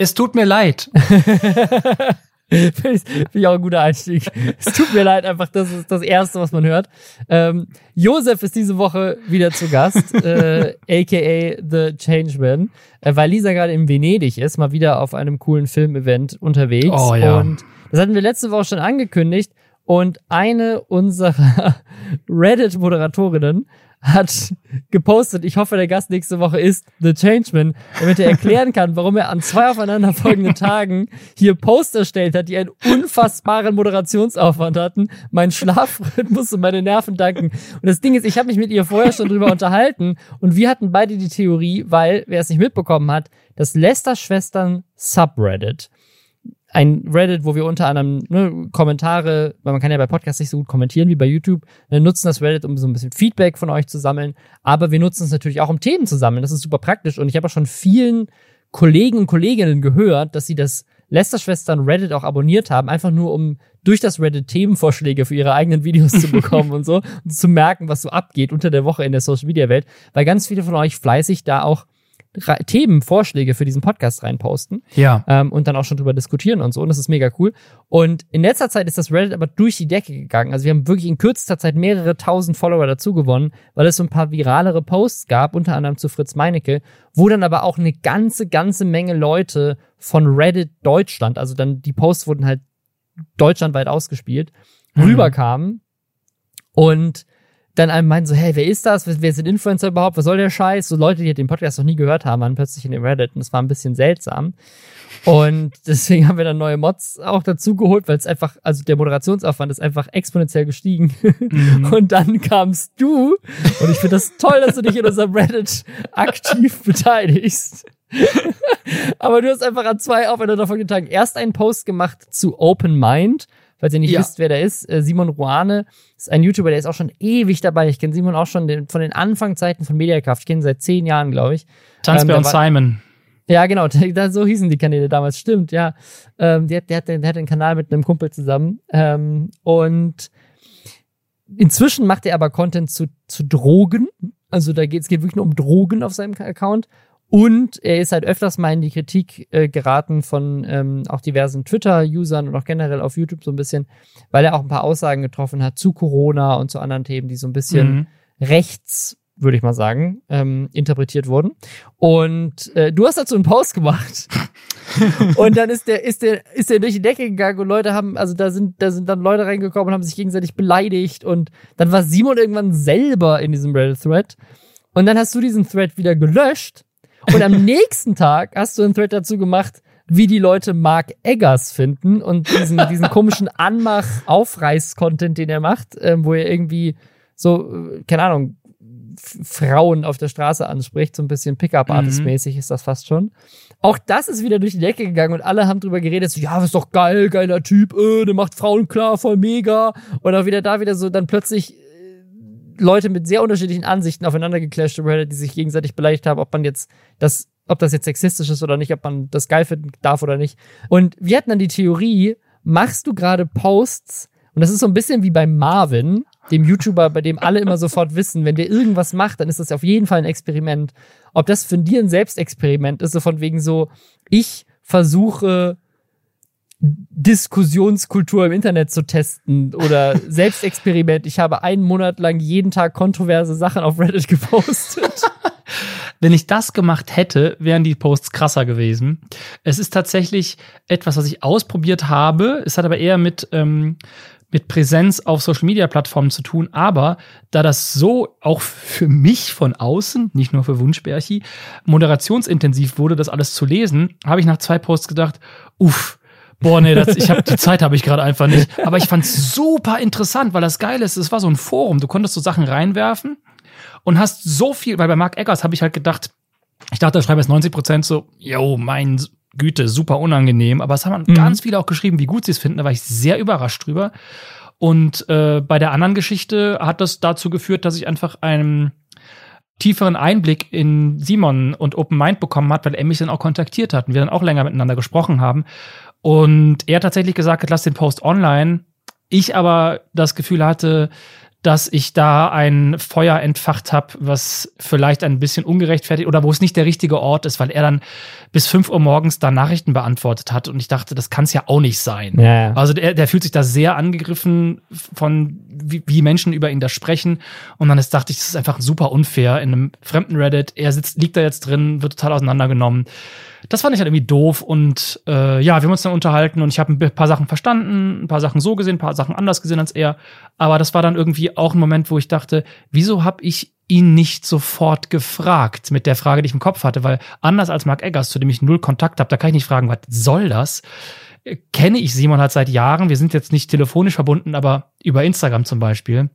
Es tut mir leid. Finde ich, find ich auch ein guter Einstieg. Es tut mir leid, einfach, das ist das Erste, was man hört. Ähm, Josef ist diese Woche wieder zu Gast, äh, aka The Changeman, äh, weil Lisa gerade in Venedig ist, mal wieder auf einem coolen Filmevent unterwegs. Oh, ja. Und das hatten wir letzte Woche schon angekündigt. Und eine unserer Reddit-Moderatorinnen hat gepostet, ich hoffe, der Gast nächste Woche ist The Changeman, damit er erklären kann, warum er an zwei aufeinanderfolgenden Tagen hier Posts erstellt hat, die einen unfassbaren Moderationsaufwand hatten, meinen Schlafrhythmus und meine Nerven danken. Und das Ding ist, ich habe mich mit ihr vorher schon drüber unterhalten und wir hatten beide die Theorie, weil, wer es nicht mitbekommen hat, das Lester-Schwestern Subreddit ein Reddit, wo wir unter anderem ne, Kommentare, weil man kann ja bei Podcasts nicht so gut kommentieren wie bei YouTube, wir nutzen das Reddit, um so ein bisschen Feedback von euch zu sammeln, aber wir nutzen es natürlich auch, um Themen zu sammeln. Das ist super praktisch und ich habe auch schon vielen Kollegen und Kolleginnen gehört, dass sie das Lester-Schwestern Reddit auch abonniert haben, einfach nur um durch das Reddit Themenvorschläge für ihre eigenen Videos zu bekommen und so und zu merken, was so abgeht unter der Woche in der Social-Media-Welt, weil ganz viele von euch fleißig da auch Themenvorschläge für diesen Podcast reinposten. Ja. Ähm, und dann auch schon drüber diskutieren und so. Und das ist mega cool. Und in letzter Zeit ist das Reddit aber durch die Decke gegangen. Also wir haben wirklich in kürzester Zeit mehrere tausend Follower dazu gewonnen, weil es so ein paar viralere Posts gab, unter anderem zu Fritz Meinecke, wo dann aber auch eine ganze, ganze Menge Leute von Reddit Deutschland, also dann die Posts wurden halt deutschlandweit ausgespielt, Mhm. rüberkamen. Und dann einem meinten so, hey, wer ist das? Wer sind Influencer überhaupt? Was soll der Scheiß? So Leute, die den Podcast noch nie gehört haben, waren plötzlich in dem Reddit und das war ein bisschen seltsam. Und deswegen haben wir dann neue Mods auch dazu geholt, weil es einfach, also der Moderationsaufwand ist einfach exponentiell gestiegen. Mhm. Und dann kamst du und ich finde das toll, dass du dich in unserem Reddit aktiv beteiligst. Aber du hast einfach an zwei aufeinanderfolgenden Tagen erst einen Post gemacht zu Open Mind. Falls ihr nicht Ja. wisst, wer der ist, äh, Simon Ruane ist ein YouTuber, der ist auch schon ewig dabei. Ich kenne Simon auch schon den, von den Anfangszeiten von Mediakraft. Ich kenne ihn seit zehn Jahren, glaube ich. Tanzbär Ähm, und war- Simon. Ja, genau, da, so hießen die Kanäle damals, stimmt, ja. Ähm, der, der, hat, der hat einen Kanal mit einem Kumpel zusammen. Ähm, und inzwischen macht er aber Content zu, zu Drogen. Also da geht es geht wirklich nur um Drogen auf seinem Account. Und er ist halt öfters mal in die Kritik äh, geraten von ähm, auch diversen Twitter-Usern und auch generell auf YouTube so ein bisschen, weil er auch ein paar Aussagen getroffen hat zu Corona und zu anderen Themen, die so ein bisschen Mhm. rechts, würde ich mal sagen, ähm, interpretiert wurden. Und äh, du hast dazu einen Post gemacht. und dann ist der, ist der, ist der durch die Decke gegangen und Leute haben, also da sind, da sind dann Leute reingekommen und haben sich gegenseitig beleidigt und dann war Simon irgendwann selber in diesem Reddit-Thread. Und dann hast du diesen Thread wieder gelöscht. Und am nächsten Tag hast du einen Thread dazu gemacht, wie die Leute Mark Eggers finden und diesen, diesen komischen Anmach-Aufreiß-Content, den er macht, ähm, wo er irgendwie so, äh, keine Ahnung, Frauen auf der Straße anspricht, so ein bisschen Pickup-Artist-mäßig ist das fast schon. Auch das ist wieder durch die Decke gegangen und alle haben drüber geredet, so, ja, das ist doch geil, geiler Typ, äh, der macht Frauen klar, voll mega. Und auch wieder da wieder so dann plötzlich Leute mit sehr unterschiedlichen Ansichten aufeinander geclasht über Reddit, die sich gegenseitig beleidigt haben, ob man jetzt das, ob das jetzt sexistisch ist oder nicht, ob man das geil finden darf oder nicht. Und wir hatten dann die Theorie, machst du gerade Posts, und das ist so ein bisschen wie bei Marvin, dem YouTuber, bei dem alle immer sofort wissen, wenn der irgendwas macht, dann ist das auf jeden Fall ein Experiment. Ob das für dir ein Selbstexperiment ist, so von wegen so, ich versuche Diskussionskultur im Internet zu testen oder Selbstexperiment. Ich habe einen Monat lang jeden Tag kontroverse Sachen auf Reddit gepostet. Wenn ich das gemacht hätte, wären die Posts krasser gewesen. Es ist tatsächlich etwas, was ich ausprobiert habe. Es hat aber eher mit, ähm, mit Präsenz auf Social Media Plattformen zu tun. Aber da das so auch für mich von außen, nicht nur für Wunschbärchi, moderationsintensiv wurde, das alles zu lesen, habe ich nach zwei Posts gedacht, uff, Boah, nee, das, ich hab, die Zeit habe ich gerade einfach nicht. Aber ich fand's super interessant, weil das Geile ist, es war so ein Forum. Du konntest so Sachen reinwerfen und hast so viel, weil bei Mark Eggers habe ich halt gedacht, ich dachte, ich schreibe jetzt 90 Prozent so, yo, mein Güte, super unangenehm. Aber es haben Mhm. ganz viele auch geschrieben, wie gut sie es finden. Da war ich sehr überrascht drüber. Und äh, bei der anderen Geschichte hat das dazu geführt, dass ich einfach einen tieferen Einblick in Simon und Open Mind bekommen hat, weil er mich dann auch kontaktiert hat und wir dann auch länger miteinander gesprochen haben. Und er tatsächlich gesagt hat, lass den Post online. Ich aber das Gefühl hatte, dass ich da ein Feuer entfacht habe, was vielleicht ein bisschen ungerechtfertigt oder wo es nicht der richtige Ort ist, weil er dann bis 5 Uhr morgens da Nachrichten beantwortet hat und ich dachte, das kann es ja auch nicht sein. Ja. Also der, der fühlt sich da sehr angegriffen von, wie, wie Menschen über ihn da sprechen und dann ist, dachte ich, das ist einfach super unfair in einem fremden Reddit. Er sitzt, liegt da jetzt drin, wird total auseinandergenommen. Das fand ich halt irgendwie doof und äh, ja, wir haben uns dann unterhalten und ich habe ein paar Sachen verstanden, ein paar Sachen so gesehen, ein paar Sachen anders gesehen als er. Aber das war dann irgendwie auch ein Moment, wo ich dachte, wieso habe ich ihn nicht sofort gefragt mit der Frage, die ich im Kopf hatte, weil anders als Mark Eggers, zu dem ich null Kontakt habe, da kann ich nicht fragen, was soll das? Äh, Kenne ich Simon halt seit Jahren. Wir sind jetzt nicht telefonisch verbunden, aber über Instagram zum Beispiel.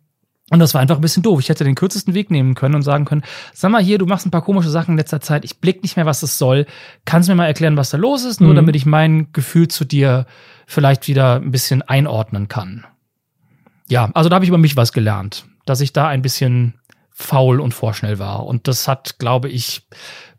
Und das war einfach ein bisschen doof. Ich hätte den kürzesten Weg nehmen können und sagen können, sag mal hier, du machst ein paar komische Sachen in letzter Zeit, ich blick nicht mehr, was das soll. Kannst du mir mal erklären, was da los ist, nur Mhm. damit ich mein Gefühl zu dir vielleicht wieder ein bisschen einordnen kann. Ja, also da habe ich über mich was gelernt, dass ich da ein bisschen faul und vorschnell war. Und das hat, glaube ich,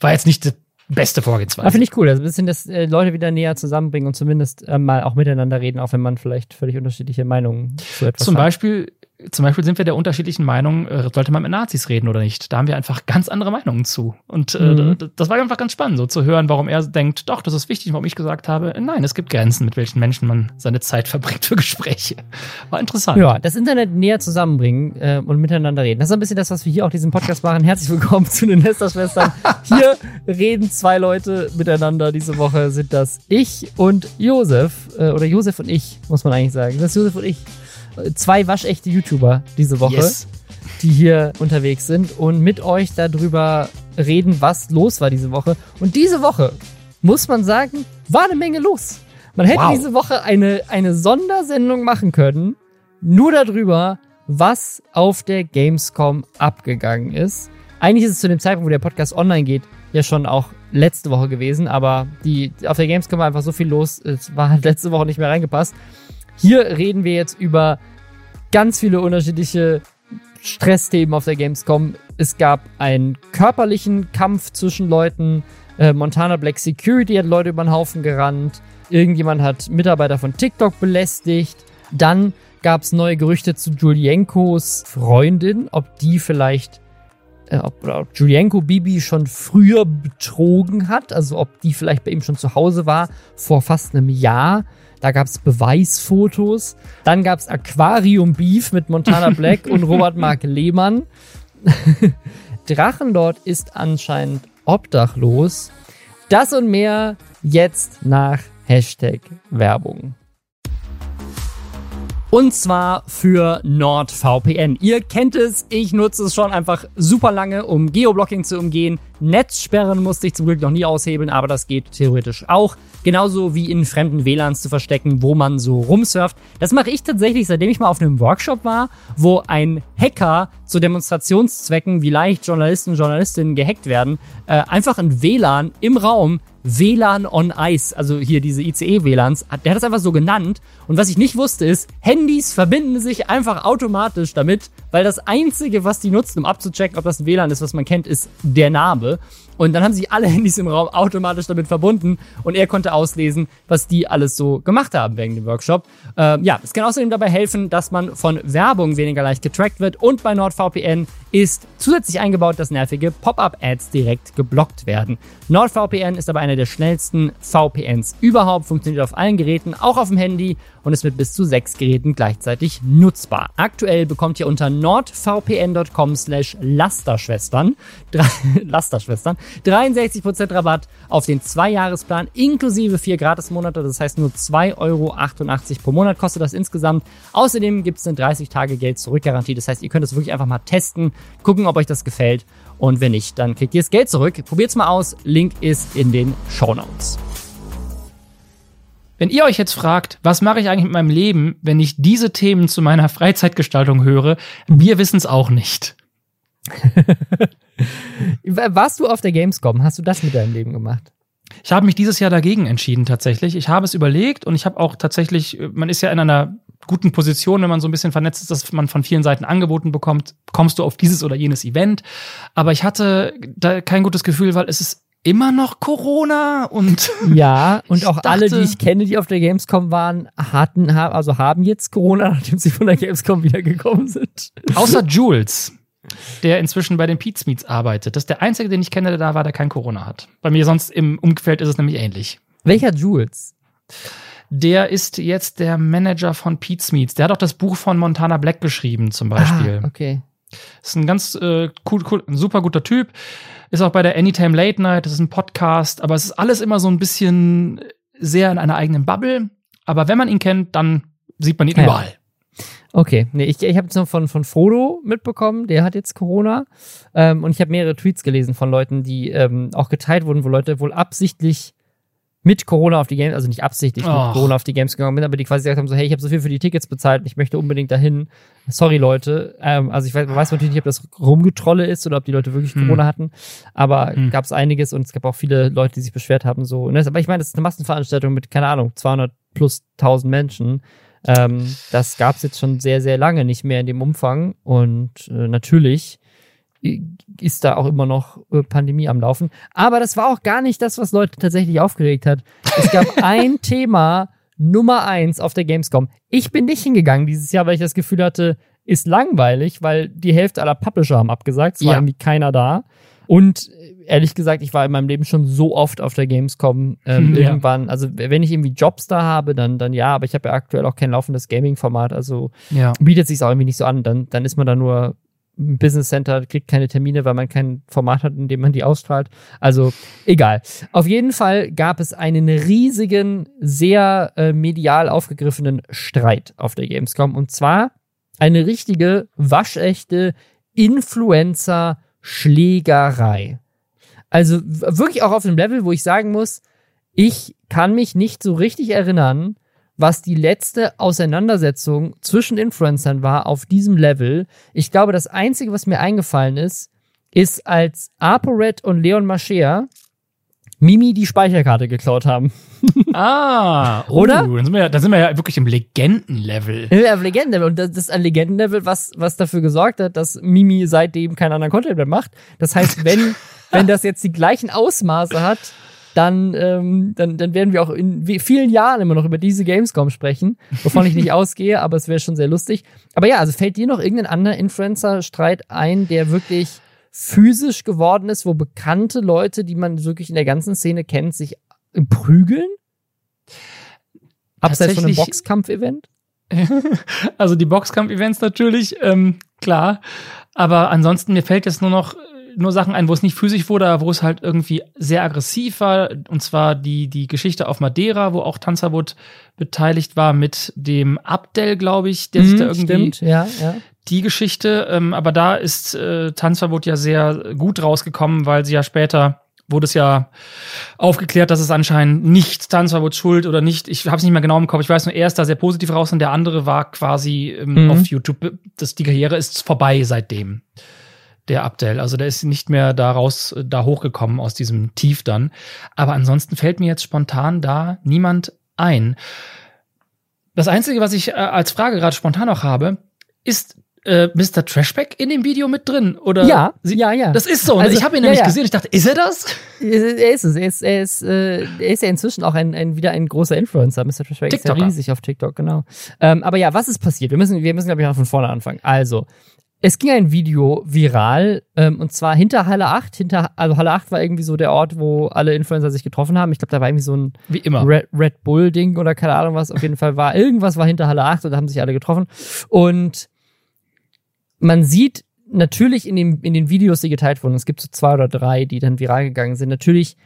war jetzt nicht die beste Vorgehensweise. finde ich cool, also ein bisschen, dass äh, Leute wieder näher zusammenbringen und zumindest äh, mal auch miteinander reden, auch wenn man vielleicht völlig unterschiedliche Meinungen zu etwas Zum hat. Beispiel, zum Beispiel sind wir der unterschiedlichen Meinung, äh, sollte man mit Nazis reden oder nicht. Da haben wir einfach ganz andere Meinungen zu. Und äh, Mhm. das war einfach ganz spannend, so zu hören, warum er denkt, doch, das ist wichtig, warum ich gesagt habe, nein, es gibt Grenzen, mit welchen Menschen man seine Zeit verbringt für Gespräche. War interessant. Ja, das Internet näher zusammenbringen äh, und miteinander reden. Das ist ein bisschen das, was wir hier auch diesen Podcast machen. Herzlich willkommen zu den Nesterschwestern. Hier reden zwei Leute miteinander. Diese Woche sind das ich und Josef. Äh, oder Josef und ich, muss man eigentlich sagen. Das ist Josef und ich. Zwei waschechte YouTuber diese Woche, Yes. die hier unterwegs sind und mit euch darüber reden, was los war diese Woche. Und diese Woche, muss man sagen, war eine Menge los. Man hätte Wow. diese Woche eine, eine Sondersendung machen können, nur darüber, was auf der Gamescom abgegangen ist. Eigentlich ist es zu dem Zeitpunkt, wo der Podcast online geht, ja schon auch letzte Woche gewesen, aber die, auf der Gamescom war einfach so viel los, es war letzte Woche nicht mehr reingepasst. Hier reden wir jetzt über ganz viele unterschiedliche Stressthemen auf der Gamescom. Es gab einen körperlichen Kampf zwischen Leuten. Äh, Montana Black Security hat Leute über den Haufen gerannt. Irgendjemand hat Mitarbeiter von TikTok belästigt. Dann gab es neue Gerüchte zu Julienkos Freundin, ob die vielleicht, äh, ob, ob Julienko Bibi schon früher betrogen hat, also ob die vielleicht bei ihm schon zu Hause war, vor fast einem Jahr. Da gab es Beweisfotos. Dann gab es Aquarium Beef mit Montana Black und Robert Mark Lehmann. Drachenlord ist anscheinend obdachlos. Das und mehr jetzt nach Hashtag Werbung. Und zwar für NordVPN. Ihr kennt es, ich nutze es schon einfach super lange, um Geoblocking zu umgehen. Netzsperren musste ich zum Glück noch nie aushebeln, aber das geht theoretisch auch. Genauso wie in fremden WLANs zu verstecken, wo man so rumsurft. Das mache ich tatsächlich, seitdem ich mal auf einem Workshop war, wo ein Hacker zu Demonstrationszwecken, wie leicht Journalisten und Journalistinnen gehackt werden, äh, einfach ein WLAN im Raum WLAN on Ice, also hier diese ICE-WLANs, der hat das einfach so genannt. Und was ich nicht wusste ist, Handys verbinden sich einfach automatisch damit, weil das Einzige, was die nutzen, um abzuchecken, ob das ein WLAN ist, was man kennt, ist der Name. Und dann haben sich alle Handys im Raum automatisch damit verbunden und er konnte auslesen, was die alles so gemacht haben wegen dem Workshop. Ähm, ja, es kann außerdem dabei helfen, dass man von Werbung weniger leicht getrackt wird und bei NordVPN ist zusätzlich eingebaut, dass nervige Pop-up-Ads direkt geblockt werden. NordVPN ist aber einer der schnellsten VPNs überhaupt, funktioniert auf allen Geräten, auch auf dem Handy und ist mit bis zu sechs Geräten gleichzeitig nutzbar. Aktuell bekommt ihr unter nordvpn.com slash Lasterschwestern, Lasterschwestern 63% Rabatt auf den Zweijahresplan inklusive vier Gratismonate. Das heißt nur 2,88 Euro pro Monat kostet das insgesamt. Außerdem gibt es eine 30-Tage-Geld-Zurück-Garantie. Das heißt, ihr könnt es wirklich einfach mal testen, gucken, ob euch das gefällt. Und wenn nicht, dann kriegt ihr das Geld zurück. Probiert's mal aus. Link ist in den Show Notes. Wenn ihr euch jetzt fragt, was mache ich eigentlich mit meinem Leben, wenn ich diese Themen zu meiner Freizeitgestaltung höre, wir wissen es auch nicht. Warst du auf der Gamescom? Hast du das mit deinem Leben gemacht? Ich habe mich dieses Jahr dagegen entschieden tatsächlich. Ich habe es überlegt und ich habe auch tatsächlich, man ist ja in einer guten Position, wenn man so ein bisschen vernetzt ist, dass man von vielen Seiten angeboten bekommt, kommst du auf dieses oder jenes Event. Aber ich hatte da kein gutes Gefühl, weil es ist immer noch Corona und ja und auch dachte, alle, die ich kenne, die auf der Gamescom waren, hatten also haben jetzt Corona, nachdem sie von der Gamescom wiedergekommen sind. Außer Jules, der inzwischen bei den Pete Meets arbeitet. Das ist der einzige, den ich kenne, der da war, der kein Corona hat. Bei mir sonst im Umfeld ist es nämlich ähnlich. Welcher Jules? Der ist jetzt der Manager von Pete Meets. Der hat auch das Buch von Montana Black geschrieben, zum Beispiel. Ah, okay. Ist ein ganz äh, cool, cool, ein super guter Typ. Ist auch bei der Anytime Late Night, das ist ein Podcast, aber es ist alles immer so ein bisschen sehr in einer eigenen Bubble. Aber wenn man ihn kennt, dann sieht man ihn ja. überall. Okay, nee, ich, ich habe jetzt noch von, von Frodo mitbekommen, der hat jetzt Corona. Ähm, und ich habe mehrere Tweets gelesen von Leuten, die ähm, auch geteilt wurden, wo Leute wohl absichtlich mit Corona auf die Games, also nicht absichtlich oh. mit Corona auf die Games gegangen sind, aber die quasi gesagt haben, so, hey, ich habe so viel für die Tickets bezahlt und ich möchte unbedingt dahin. Sorry, Leute. Ähm, also ich weiß, man weiß natürlich nicht, ob das Rumgetrolle ist oder ob die Leute wirklich hm. Corona hatten, aber hm. gab es einiges und es gab auch viele Leute, die sich beschwert haben. So. Das, aber ich meine, das ist eine Massenveranstaltung mit, keine Ahnung, 200 plus 1000 Menschen. Ähm, das gab es jetzt schon sehr, sehr lange nicht mehr in dem Umfang und äh, natürlich ist da auch immer noch äh, Pandemie am Laufen. Aber das war auch gar nicht das, was Leute tatsächlich aufgeregt hat. Es gab ein Thema Nummer eins auf der Gamescom. Ich bin nicht hingegangen dieses Jahr, weil ich das Gefühl hatte, ist langweilig, weil die Hälfte aller Publisher haben abgesagt. Es war ja. irgendwie keiner da. Und äh, ehrlich gesagt, ich war in meinem Leben schon so oft auf der Gamescom ähm, ja. irgendwann. Also wenn ich irgendwie Jobs da habe, dann, dann ja, aber ich habe ja aktuell auch kein laufendes Gaming-Format. Also ja. bietet sich auch irgendwie nicht so an. Dann, dann ist man da nur Business Center kriegt keine Termine, weil man kein Format hat, in dem man die ausstrahlt. Also egal. Auf jeden Fall gab es einen riesigen, sehr äh, medial aufgegriffenen Streit auf der Gamescom. Und zwar eine richtige, waschechte Influencer-Schlägerei. Also wirklich auch auf einem Level, wo ich sagen muss, ich kann mich nicht so richtig erinnern, was die letzte Auseinandersetzung zwischen Influencern war auf diesem Level. Ich glaube, das Einzige, was mir eingefallen ist, ist, als ApoRed und Leon Mascher Mimi die Speicherkarte geklaut haben. Ah, oh, oder? Dann sind, wir ja, dann sind wir ja wirklich im Legendenlevel. Ja, im Legendenlevel. Und das ist ein Legendenlevel, was, was dafür gesorgt hat, dass Mimi seitdem keinen anderen Content mehr macht. Das heißt, wenn, wenn das jetzt die gleichen Ausmaße hat, dann, ähm, dann, dann werden wir auch in vielen Jahren immer noch über diese Gamescom sprechen, wovon ich nicht ausgehe, aber es wäre schon sehr lustig. Aber ja, also fällt dir noch irgendein anderer Influencer-Streit ein, der wirklich physisch geworden ist, wo bekannte Leute, die man wirklich in der ganzen Szene kennt, sich prügeln? Abseits von einem Boxkampf-Event? also die Boxkampf-Events natürlich, ähm, klar. Aber ansonsten, mir fällt jetzt nur noch nur Sachen ein, wo es nicht physisch wurde, wo es halt irgendwie sehr aggressiv war. Und zwar die, die Geschichte auf Madeira, wo auch Tanzerwood beteiligt war mit dem Abdel, glaube ich, der mhm, sich da irgendwie. Stimmt, ja, ja. Die Geschichte, ähm, aber da ist äh, Tanzverbot ja sehr gut rausgekommen, weil sie ja später wurde es ja aufgeklärt, dass es anscheinend nicht Tanzverbot schuld oder nicht. Ich habe es nicht mehr genau im Kopf. Ich weiß nur, er ist da sehr positiv raus und der andere war quasi ähm, mhm. auf YouTube. Das, die Karriere ist vorbei seitdem der Abdel. Also der ist nicht mehr da raus, da hochgekommen aus diesem Tief dann. Aber ansonsten fällt mir jetzt spontan da niemand ein. Das Einzige, was ich äh, als Frage gerade spontan noch habe, ist äh, Mr. Trashback in dem Video mit drin? Oder ja, Sie, ja, ja. Das ist so. Also, ich habe ihn ja, nämlich ja. gesehen. Ich dachte, ist er das? Er ist es. Er ist, er ist, äh, er ist ja inzwischen auch ein, ein, wieder ein großer Influencer. Mr. Trashback ist ja riesig auf TikTok, genau. Ähm, aber ja, was ist passiert? Wir müssen, wir müssen glaube ich, mal von vorne anfangen. Also, es ging ein Video viral, ähm, und zwar hinter Halle 8. Hinter, also Halle 8 war irgendwie so der Ort, wo alle Influencer sich getroffen haben. Ich glaube, da war irgendwie so ein Wie immer. Red, Red Bull-Ding oder keine Ahnung was. Auf jeden Fall war irgendwas war hinter Halle 8 und da haben sich alle getroffen. Und man sieht natürlich in, dem, in den Videos, die geteilt wurden, es gibt so zwei oder drei, die dann viral gegangen sind, natürlich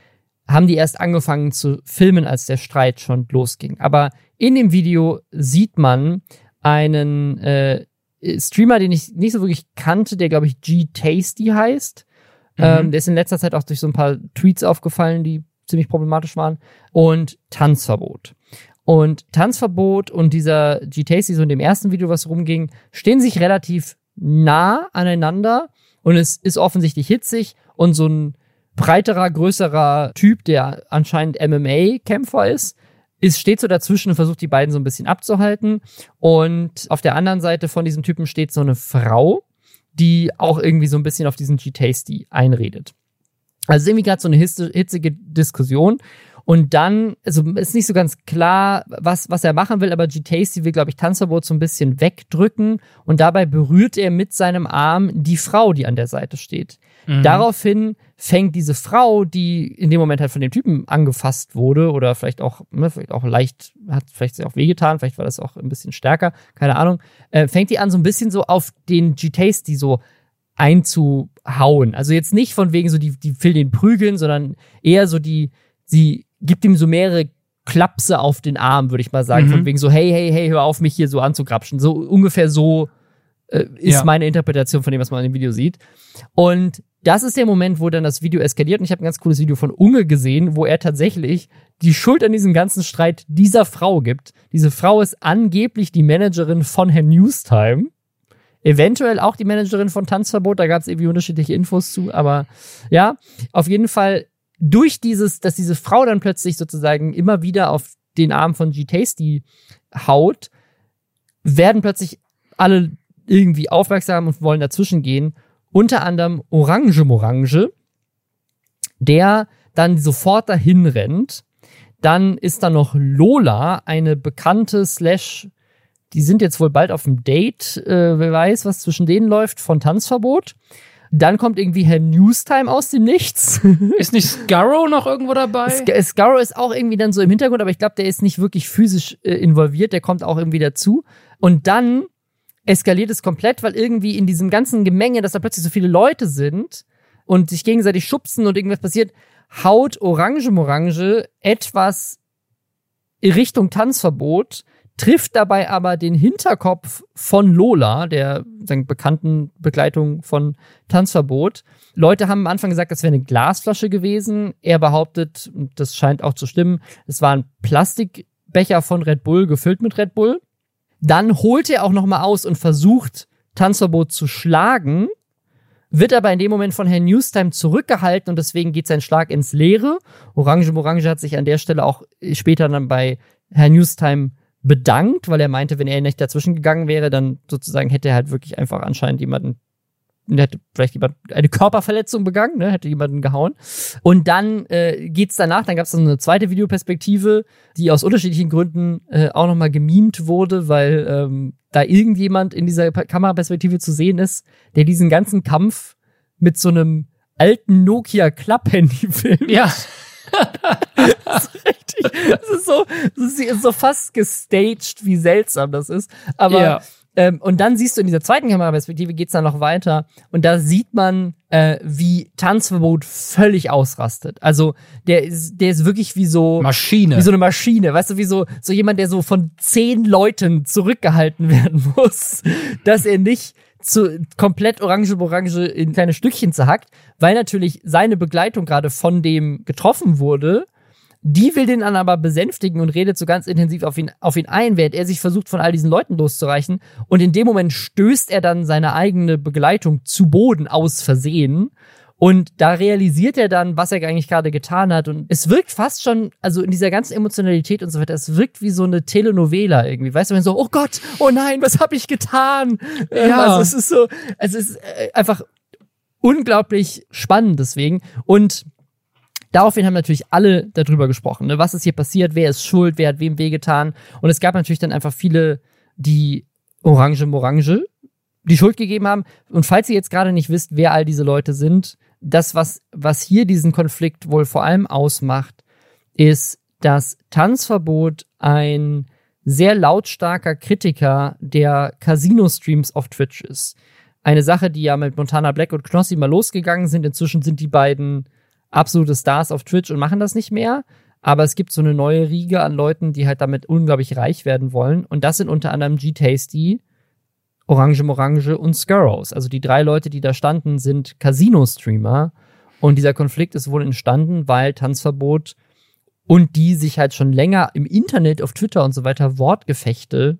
haben die erst angefangen zu filmen, als der Streit schon losging. Aber in dem Video sieht man einen äh, Streamer, den ich nicht so wirklich kannte, der glaube ich G-Tasty heißt. Mhm. Ähm, der ist in letzter Zeit auch durch so ein paar Tweets aufgefallen, die ziemlich problematisch waren. Und Tanzverbot. Und Tanzverbot und dieser G-Tasty, so in dem ersten Video, was rumging, stehen sich relativ nah aneinander und es ist offensichtlich hitzig und so ein breiterer, größerer Typ, der anscheinend MMA-Kämpfer ist, ist, steht so dazwischen und versucht die beiden so ein bisschen abzuhalten. Und auf der anderen Seite von diesem Typen steht so eine Frau, die auch irgendwie so ein bisschen auf diesen G-Tasty einredet. Also irgendwie gerade so eine hitzige Diskussion. Und dann, also ist nicht so ganz klar, was, was er machen will, aber G. Tasty will, glaube ich, Tanzverbot so ein bisschen wegdrücken und dabei berührt er mit seinem Arm die Frau, die an der Seite steht. Mhm. Daraufhin fängt diese Frau, die in dem Moment halt von dem Typen angefasst wurde oder vielleicht auch, ne, vielleicht auch leicht, hat vielleicht auch wehgetan, vielleicht war das auch ein bisschen stärker, keine Ahnung, äh, fängt die an so ein bisschen so auf den G-Tasty so einzuhauen. Also jetzt nicht von wegen so, die, die will den prügeln, sondern eher so die, sie gibt ihm so mehrere Klapse auf den Arm, würde ich mal sagen. Mhm. Von wegen so, hey, hey, hey, hör auf, mich hier so anzugrapschen. So ungefähr so äh, ist ja. meine Interpretation von dem, was man in dem Video sieht. Und das ist der Moment, wo dann das Video eskaliert. Und ich habe ein ganz cooles Video von Unge gesehen, wo er tatsächlich die Schuld an diesem ganzen Streit dieser Frau gibt. Diese Frau ist angeblich die Managerin von Herrn Newstime. Eventuell auch die Managerin von Tanzverbot, da gab es irgendwie unterschiedliche Infos zu, aber ja, auf jeden Fall durch dieses, dass diese Frau dann plötzlich sozusagen immer wieder auf den Arm von G-Tasty haut, werden plötzlich alle irgendwie aufmerksam und wollen dazwischen gehen. Unter anderem Orange Morange, der dann sofort dahin rennt. Dann ist da noch Lola, eine bekannte Slash, die sind jetzt wohl bald auf dem Date, äh, wer weiß, was zwischen denen läuft, von Tanzverbot. Dann kommt irgendwie Herr Newstime aus dem Nichts. Ist nicht Scarrow noch irgendwo dabei? Sc Scarrow ist auch irgendwie dann so im Hintergrund, aber ich glaube, der ist nicht wirklich physisch äh, involviert, der kommt auch irgendwie dazu. Und dann eskaliert es komplett, weil irgendwie in diesem ganzen Gemenge, dass da plötzlich so viele Leute sind und sich gegenseitig schubsen und irgendwas passiert, haut Orange Morange etwas Richtung Tanzverbot trifft dabei aber den Hinterkopf von Lola, der sagen, bekannten Begleitung von Tanzverbot. Leute haben am Anfang gesagt, das wäre eine Glasflasche gewesen. Er behauptet, das scheint auch zu stimmen, es war ein Plastikbecher von Red Bull gefüllt mit Red Bull. Dann holt er auch nochmal aus und versucht, Tanzverbot zu schlagen, wird aber in dem Moment von Herrn Newstime zurückgehalten und deswegen geht sein Schlag ins Leere. Orange Morange hat sich an der Stelle auch später dann bei Herrn Newstime bedankt, weil er meinte, wenn er nicht dazwischen gegangen wäre, dann sozusagen hätte er halt wirklich einfach anscheinend jemanden hätte vielleicht jemand eine Körperverletzung begangen, ne, hätte jemanden gehauen. Und dann äh, geht's danach, dann gab es eine zweite Videoperspektive, die aus unterschiedlichen Gründen äh, auch nochmal gemimt wurde, weil ähm, da irgendjemand in dieser Kameraperspektive zu sehen ist, der diesen ganzen Kampf mit so einem alten Nokia Klapphandy filmt. Ja. das ist richtig. Das ist so, das ist so fast gestaged, wie seltsam das ist. Aber ja. Ähm, und dann siehst du in dieser zweiten Kameraperspektive geht's dann noch weiter und da sieht man, äh, wie Tanzverbot völlig ausrastet. Also der ist, der ist wirklich wie so Maschine, wie so eine Maschine, weißt du, wie so so jemand, der so von zehn Leuten zurückgehalten werden muss, dass er nicht zu komplett orange orange in kleine Stückchen zerhackt, weil natürlich seine Begleitung gerade von dem getroffen wurde. Die will den dann aber besänftigen und redet so ganz intensiv auf ihn, auf ihn ein, während er sich versucht, von all diesen Leuten loszureichen. Und in dem Moment stößt er dann seine eigene Begleitung zu Boden aus Versehen und da realisiert er dann, was er eigentlich gerade getan hat. Und es wirkt fast schon, also in dieser ganzen Emotionalität und so weiter, es wirkt wie so eine Telenovela irgendwie. Weißt du, wenn so, oh Gott, oh nein, was habe ich getan? Ähm, ja. Also es ist so, es ist äh, einfach unglaublich spannend deswegen. Und Daraufhin haben natürlich alle darüber gesprochen. Ne? Was ist hier passiert? Wer ist schuld? Wer hat wem wehgetan? Und es gab natürlich dann einfach viele, die Orange Morange die Schuld gegeben haben. Und falls ihr jetzt gerade nicht wisst, wer all diese Leute sind, das, was, was hier diesen Konflikt wohl vor allem ausmacht, ist, dass Tanzverbot ein sehr lautstarker Kritiker der Casino-Streams auf Twitch ist. Eine Sache, die ja mit Montana Black und Knossi mal losgegangen sind. Inzwischen sind die beiden absolute Stars auf Twitch und machen das nicht mehr. Aber es gibt so eine neue Riege an Leuten, die halt damit unglaublich reich werden wollen. Und das sind unter anderem G-Tasty, Orange Morange und Skurrows. Also die drei Leute, die da standen, sind Casino-Streamer. Und dieser Konflikt ist wohl entstanden, weil Tanzverbot und die sich halt schon länger im Internet, auf Twitter und so weiter Wortgefechte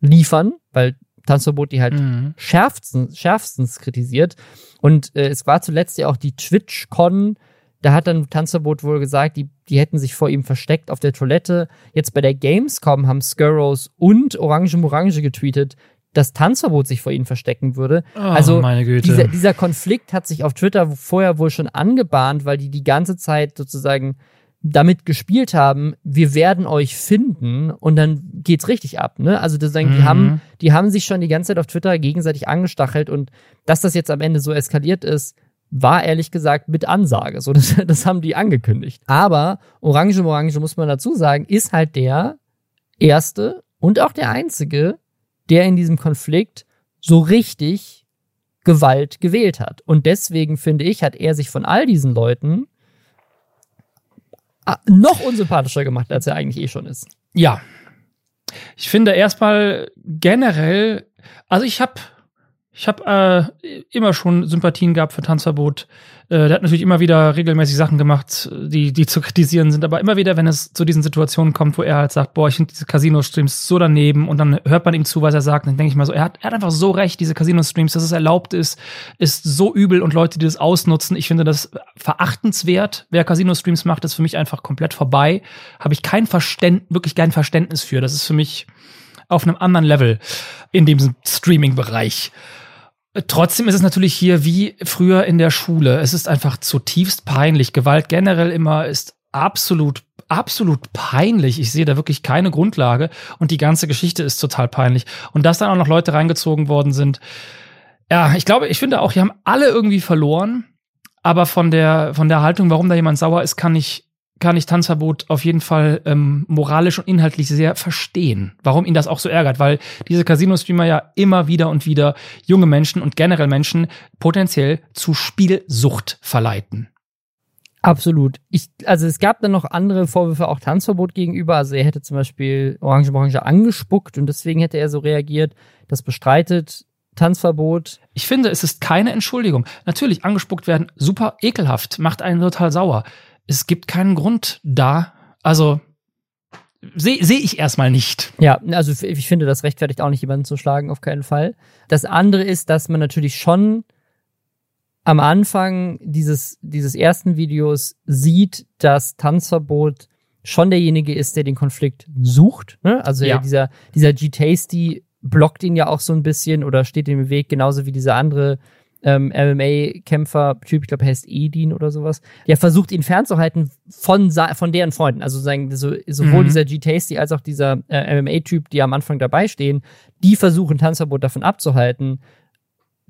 liefern, weil Tanzverbot die halt mhm. schärfstens, schärfstens kritisiert. Und äh, es war zuletzt ja auch die TwitchCon, da hat dann Tanzverbot wohl gesagt, die, die hätten sich vor ihm versteckt auf der Toilette. Jetzt bei der Gamescom haben Skurrows und Orange Morange getweetet, das Tanzverbot sich vor ihnen verstecken würde. Oh, also dieser, dieser Konflikt hat sich auf Twitter vorher wohl schon angebahnt, weil die die ganze Zeit sozusagen damit gespielt haben, wir werden euch finden und dann geht's richtig ab, ne? Also das, die Mhm. haben, die haben sich schon die ganze Zeit auf Twitter gegenseitig angestachelt und dass das jetzt am Ende so eskaliert ist, war ehrlich gesagt mit Ansage. So, das, das haben die angekündigt. Aber Orange Morange, muss man dazu sagen, ist halt der erste und auch der einzige, der in diesem Konflikt so richtig Gewalt gewählt hat. Und deswegen finde ich, hat er sich von all diesen Leuten noch unsympathischer gemacht, als er eigentlich eh schon ist. Ja. Ich finde erstmal generell, also ich habe ich habe äh, immer schon Sympathien gehabt für Tanzverbot. Äh, der hat natürlich immer wieder regelmäßig Sachen gemacht, die, die zu kritisieren sind. Aber immer wieder, wenn es zu diesen Situationen kommt, wo er halt sagt, boah, ich finde diese Casino-Streams so daneben und dann hört man ihm zu, was er sagt, dann denke ich mal so, er hat, er hat einfach so recht, diese Casino-Streams, dass es erlaubt ist, ist so übel und Leute, die das ausnutzen. Ich finde das verachtenswert. Wer Casino-Streams macht, ist für mich einfach komplett vorbei. Habe ich kein Verständnis, wirklich kein Verständnis für. Das ist für mich auf einem anderen Level in diesem Streaming-Bereich. Trotzdem ist es natürlich hier wie früher in der Schule. Es ist einfach zutiefst peinlich. Gewalt generell immer ist absolut, absolut peinlich. Ich sehe da wirklich keine Grundlage und die ganze Geschichte ist total peinlich. Und dass dann auch noch Leute reingezogen worden sind. Ja, ich glaube, ich finde auch, hier haben alle irgendwie verloren. Aber von der, von der Haltung, warum da jemand sauer ist, kann ich kann ich Tanzverbot auf jeden Fall ähm, moralisch und inhaltlich sehr verstehen, warum ihn das auch so ärgert, weil diese Casino-Streamer ja immer wieder und wieder junge Menschen und generell Menschen potenziell zu Spielsucht verleiten. Absolut. Ich, also es gab dann noch andere Vorwürfe auch Tanzverbot gegenüber. Also er hätte zum Beispiel Orange Orange angespuckt und deswegen hätte er so reagiert. Das bestreitet Tanzverbot. Ich finde, es ist keine Entschuldigung. Natürlich, angespuckt werden, super ekelhaft, macht einen total sauer es gibt keinen Grund da. Also sehe seh ich erstmal nicht. Ja, also ich finde, das rechtfertigt auch nicht, jemanden zu schlagen, auf keinen Fall. Das andere ist, dass man natürlich schon am Anfang dieses, dieses ersten Videos sieht, dass Tanzverbot schon derjenige ist, der den Konflikt sucht. Ne? Also ja. dieser, dieser G-Tasty blockt ihn ja auch so ein bisschen oder steht ihm im Weg, genauso wie dieser andere ähm, MMA-Kämpfer-Typ, ich glaube, heißt Edin oder sowas, der versucht, ihn fernzuhalten von, von deren Freunden. Also sagen, so, sowohl mhm. dieser G-Tasty als auch dieser äh, MMA-Typ, die am Anfang dabei stehen, die versuchen, Tanzverbot davon abzuhalten,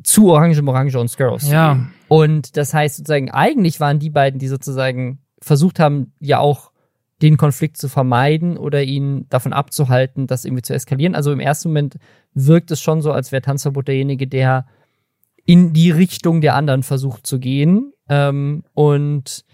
zu Orange Morange und Skurrows. Ja. Und das heißt sozusagen, eigentlich waren die beiden, die sozusagen versucht haben, ja auch den Konflikt zu vermeiden oder ihn davon abzuhalten, das irgendwie zu eskalieren. Also im ersten Moment wirkt es schon so, als wäre Tanzverbot derjenige, der in die Richtung der anderen versucht zu gehen ähm, und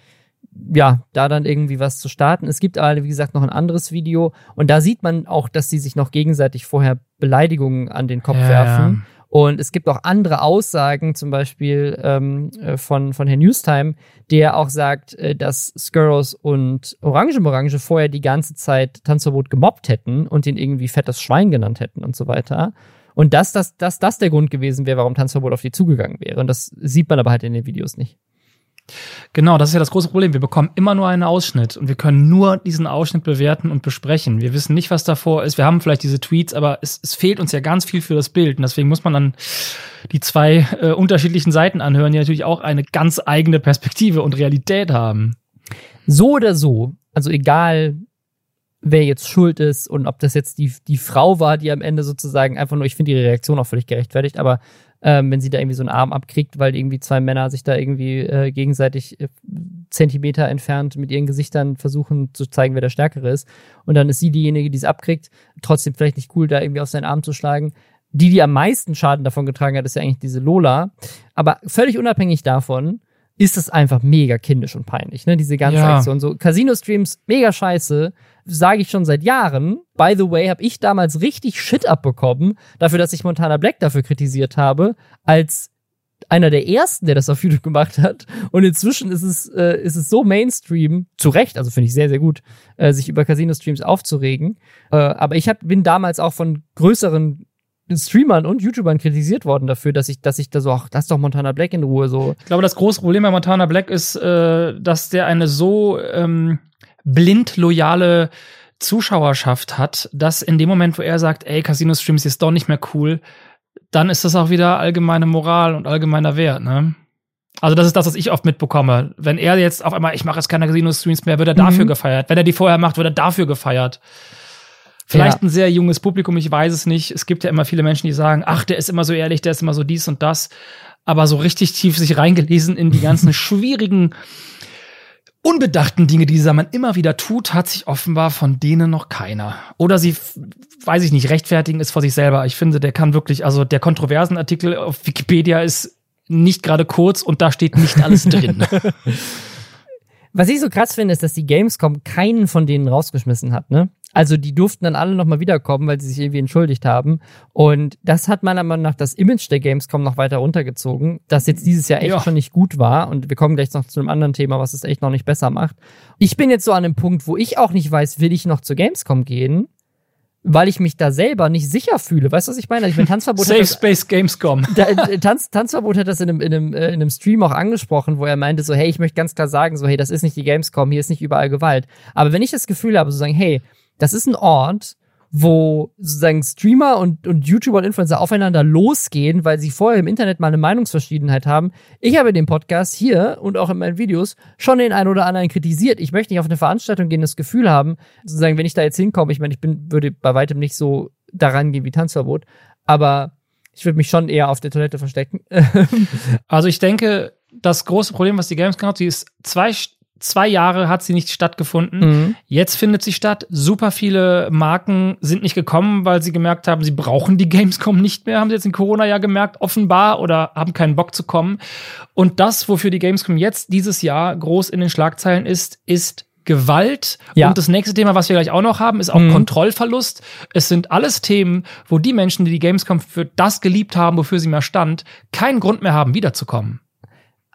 ja, da dann irgendwie was zu starten. Es gibt aber, wie gesagt, noch ein anderes Video und da sieht man auch, dass sie sich noch gegenseitig vorher Beleidigungen an den Kopf ja, werfen. Ja. Und es gibt auch andere Aussagen, zum Beispiel ähm, äh, von, von Herrn Newstime, der auch sagt, äh, dass Skurros und Orange Morange vorher die ganze Zeit Tanzverbot gemobbt hätten und ihn irgendwie fettes Schwein genannt hätten und so weiter. Und dass das, dass das der Grund gewesen wäre, warum Tanzverbot auf die zugegangen wäre. Und das sieht man aber halt in den Videos nicht. Genau, das ist ja das große Problem. Wir bekommen immer nur einen Ausschnitt und wir können nur diesen Ausschnitt bewerten und besprechen. Wir wissen nicht, was davor ist. Wir haben vielleicht diese Tweets, aber es, es fehlt uns ja ganz viel für das Bild. Und deswegen muss man dann die zwei äh, unterschiedlichen Seiten anhören, die natürlich auch eine ganz eigene Perspektive und Realität haben. So oder so, also egal wer jetzt schuld ist und ob das jetzt die, die Frau war, die am Ende sozusagen einfach nur, ich finde ihre Reaktion auch völlig gerechtfertigt, aber ähm, wenn sie da irgendwie so einen Arm abkriegt, weil irgendwie zwei Männer sich da irgendwie äh, gegenseitig äh, Zentimeter entfernt mit ihren Gesichtern versuchen zu zeigen, wer der Stärkere ist. Und dann ist sie diejenige, die es abkriegt. Trotzdem vielleicht nicht cool, da irgendwie auf seinen Arm zu schlagen. Die, die am meisten Schaden davon getragen hat, ist ja eigentlich diese Lola. Aber völlig unabhängig davon ist es einfach mega kindisch und peinlich, ne? Diese ganze ja. Aktion. So Casino-Streams, mega scheiße sage ich schon seit Jahren. By the way, habe ich damals richtig Shit abbekommen, dafür, dass ich Montana Black dafür kritisiert habe, als einer der ersten, der das auf YouTube gemacht hat. Und inzwischen ist es, äh, ist es so Mainstream, zu Recht, also finde ich sehr, sehr gut, äh, sich über Casino-Streams aufzuregen. Äh, aber ich hab, bin damals auch von größeren Streamern und YouTubern kritisiert worden dafür, dass ich, dass ich da so, ach, lass doch Montana Black in Ruhe so. Ich glaube, das große Problem bei Montana Black ist, äh, dass der eine so ähm, blind loyale Zuschauerschaft hat, dass in dem Moment, wo er sagt, ey, Casino-Streams ist doch nicht mehr cool, dann ist das auch wieder allgemeine Moral und allgemeiner Wert, ne? Also das ist das, was ich oft mitbekomme. Wenn er jetzt auf einmal, ich mache jetzt keine Casino-Streams mehr, wird er dafür mhm. gefeiert. Wenn er die vorher macht, wird er dafür gefeiert. Vielleicht ja. ein sehr junges Publikum, ich weiß es nicht. Es gibt ja immer viele Menschen, die sagen, ach, der ist immer so ehrlich, der ist immer so dies und das. Aber so richtig tief sich reingelesen in die ganzen schwierigen, unbedachten Dinge, die dieser Mann immer wieder tut, hat sich offenbar von denen noch keiner. Oder sie, weiß ich nicht, rechtfertigen ist vor sich selber. Ich finde, der kann wirklich, also der kontroversen Artikel auf Wikipedia ist nicht gerade kurz und da steht nicht alles drin. Was ich so krass finde, ist, dass die Gamescom keinen von denen rausgeschmissen hat, ne? Also die durften dann alle nochmal wiederkommen, weil sie sich irgendwie entschuldigt haben. Und das hat meiner Meinung nach das Image der Gamescom noch weiter runtergezogen, das jetzt dieses Jahr echt ja. schon nicht gut war. Und wir kommen gleich noch zu einem anderen Thema, was es echt noch nicht besser macht. Ich bin jetzt so an dem Punkt, wo ich auch nicht weiß, will ich noch zur Gamescom gehen? weil ich mich da selber nicht sicher fühle. Weißt du, was ich meine? Ich bin Tanzverbot. Safe das, Space Gamescom. Da, äh, Tanz, Tanzverbot hat das in einem, in, einem, äh, in einem Stream auch angesprochen, wo er meinte so, hey, ich möchte ganz klar sagen, so, hey, das ist nicht die Gamescom, hier ist nicht überall Gewalt. Aber wenn ich das Gefühl habe, so sagen, hey, das ist ein Ort, wo sozusagen Streamer und, und YouTuber und Influencer aufeinander losgehen, weil sie vorher im Internet mal eine Meinungsverschiedenheit haben. Ich habe den Podcast hier und auch in meinen Videos schon den einen oder anderen kritisiert. Ich möchte nicht auf eine Veranstaltung gehen, das Gefühl haben, sozusagen, wenn ich da jetzt hinkomme, ich meine, ich bin, würde bei weitem nicht so daran gehen wie Tanzverbot, aber ich würde mich schon eher auf der Toilette verstecken. also ich denke, das große Problem, was die Games hat, sie ist zwei zwei Jahre hat sie nicht stattgefunden. Mhm. Jetzt findet sie statt. Super viele Marken sind nicht gekommen, weil sie gemerkt haben, sie brauchen die Gamescom nicht mehr, haben sie jetzt in Corona ja gemerkt, offenbar, oder haben keinen Bock zu kommen. Und das, wofür die Gamescom jetzt dieses Jahr groß in den Schlagzeilen ist, ist Gewalt. Ja. Und das nächste Thema, was wir gleich auch noch haben, ist auch mhm. Kontrollverlust. Es sind alles Themen, wo die Menschen, die die Gamescom für das geliebt haben, wofür sie mehr stand, keinen Grund mehr haben, wiederzukommen.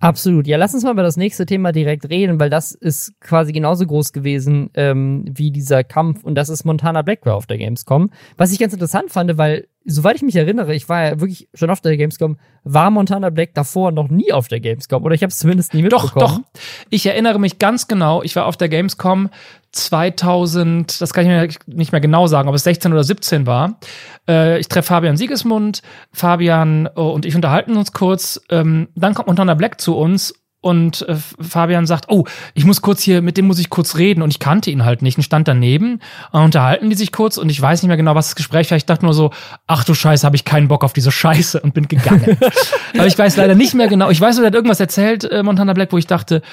Absolut. Ja, lass uns mal über das nächste Thema direkt reden, weil das ist quasi genauso groß gewesen ähm, wie dieser Kampf und das ist Montana Black auf der Gamescom. Was ich ganz interessant fand, weil soweit ich mich erinnere, ich war ja wirklich schon auf der Gamescom, war Montana Black davor noch nie auf der Gamescom oder ich habe es zumindest nie mitbekommen. Doch, doch. Ich erinnere mich ganz genau, ich war auf der Gamescom 2000, das kann ich mir nicht mehr genau sagen, ob es 16 oder 17 war. Äh, ich treffe Fabian Siegesmund, Fabian oh, und ich unterhalten uns kurz. Ähm, dann kommt Montana Black zu uns und äh, Fabian sagt, oh, ich muss kurz hier, mit dem muss ich kurz reden. Und ich kannte ihn halt nicht und stand daneben. Und unterhalten die sich kurz und ich weiß nicht mehr genau, was das Gespräch war. Ich dachte nur so, ach du Scheiße, habe ich keinen Bock auf diese Scheiße und bin gegangen. Aber ich weiß leider nicht mehr genau. Ich weiß, er hat irgendwas erzählt, äh, Montana Black, wo ich dachte,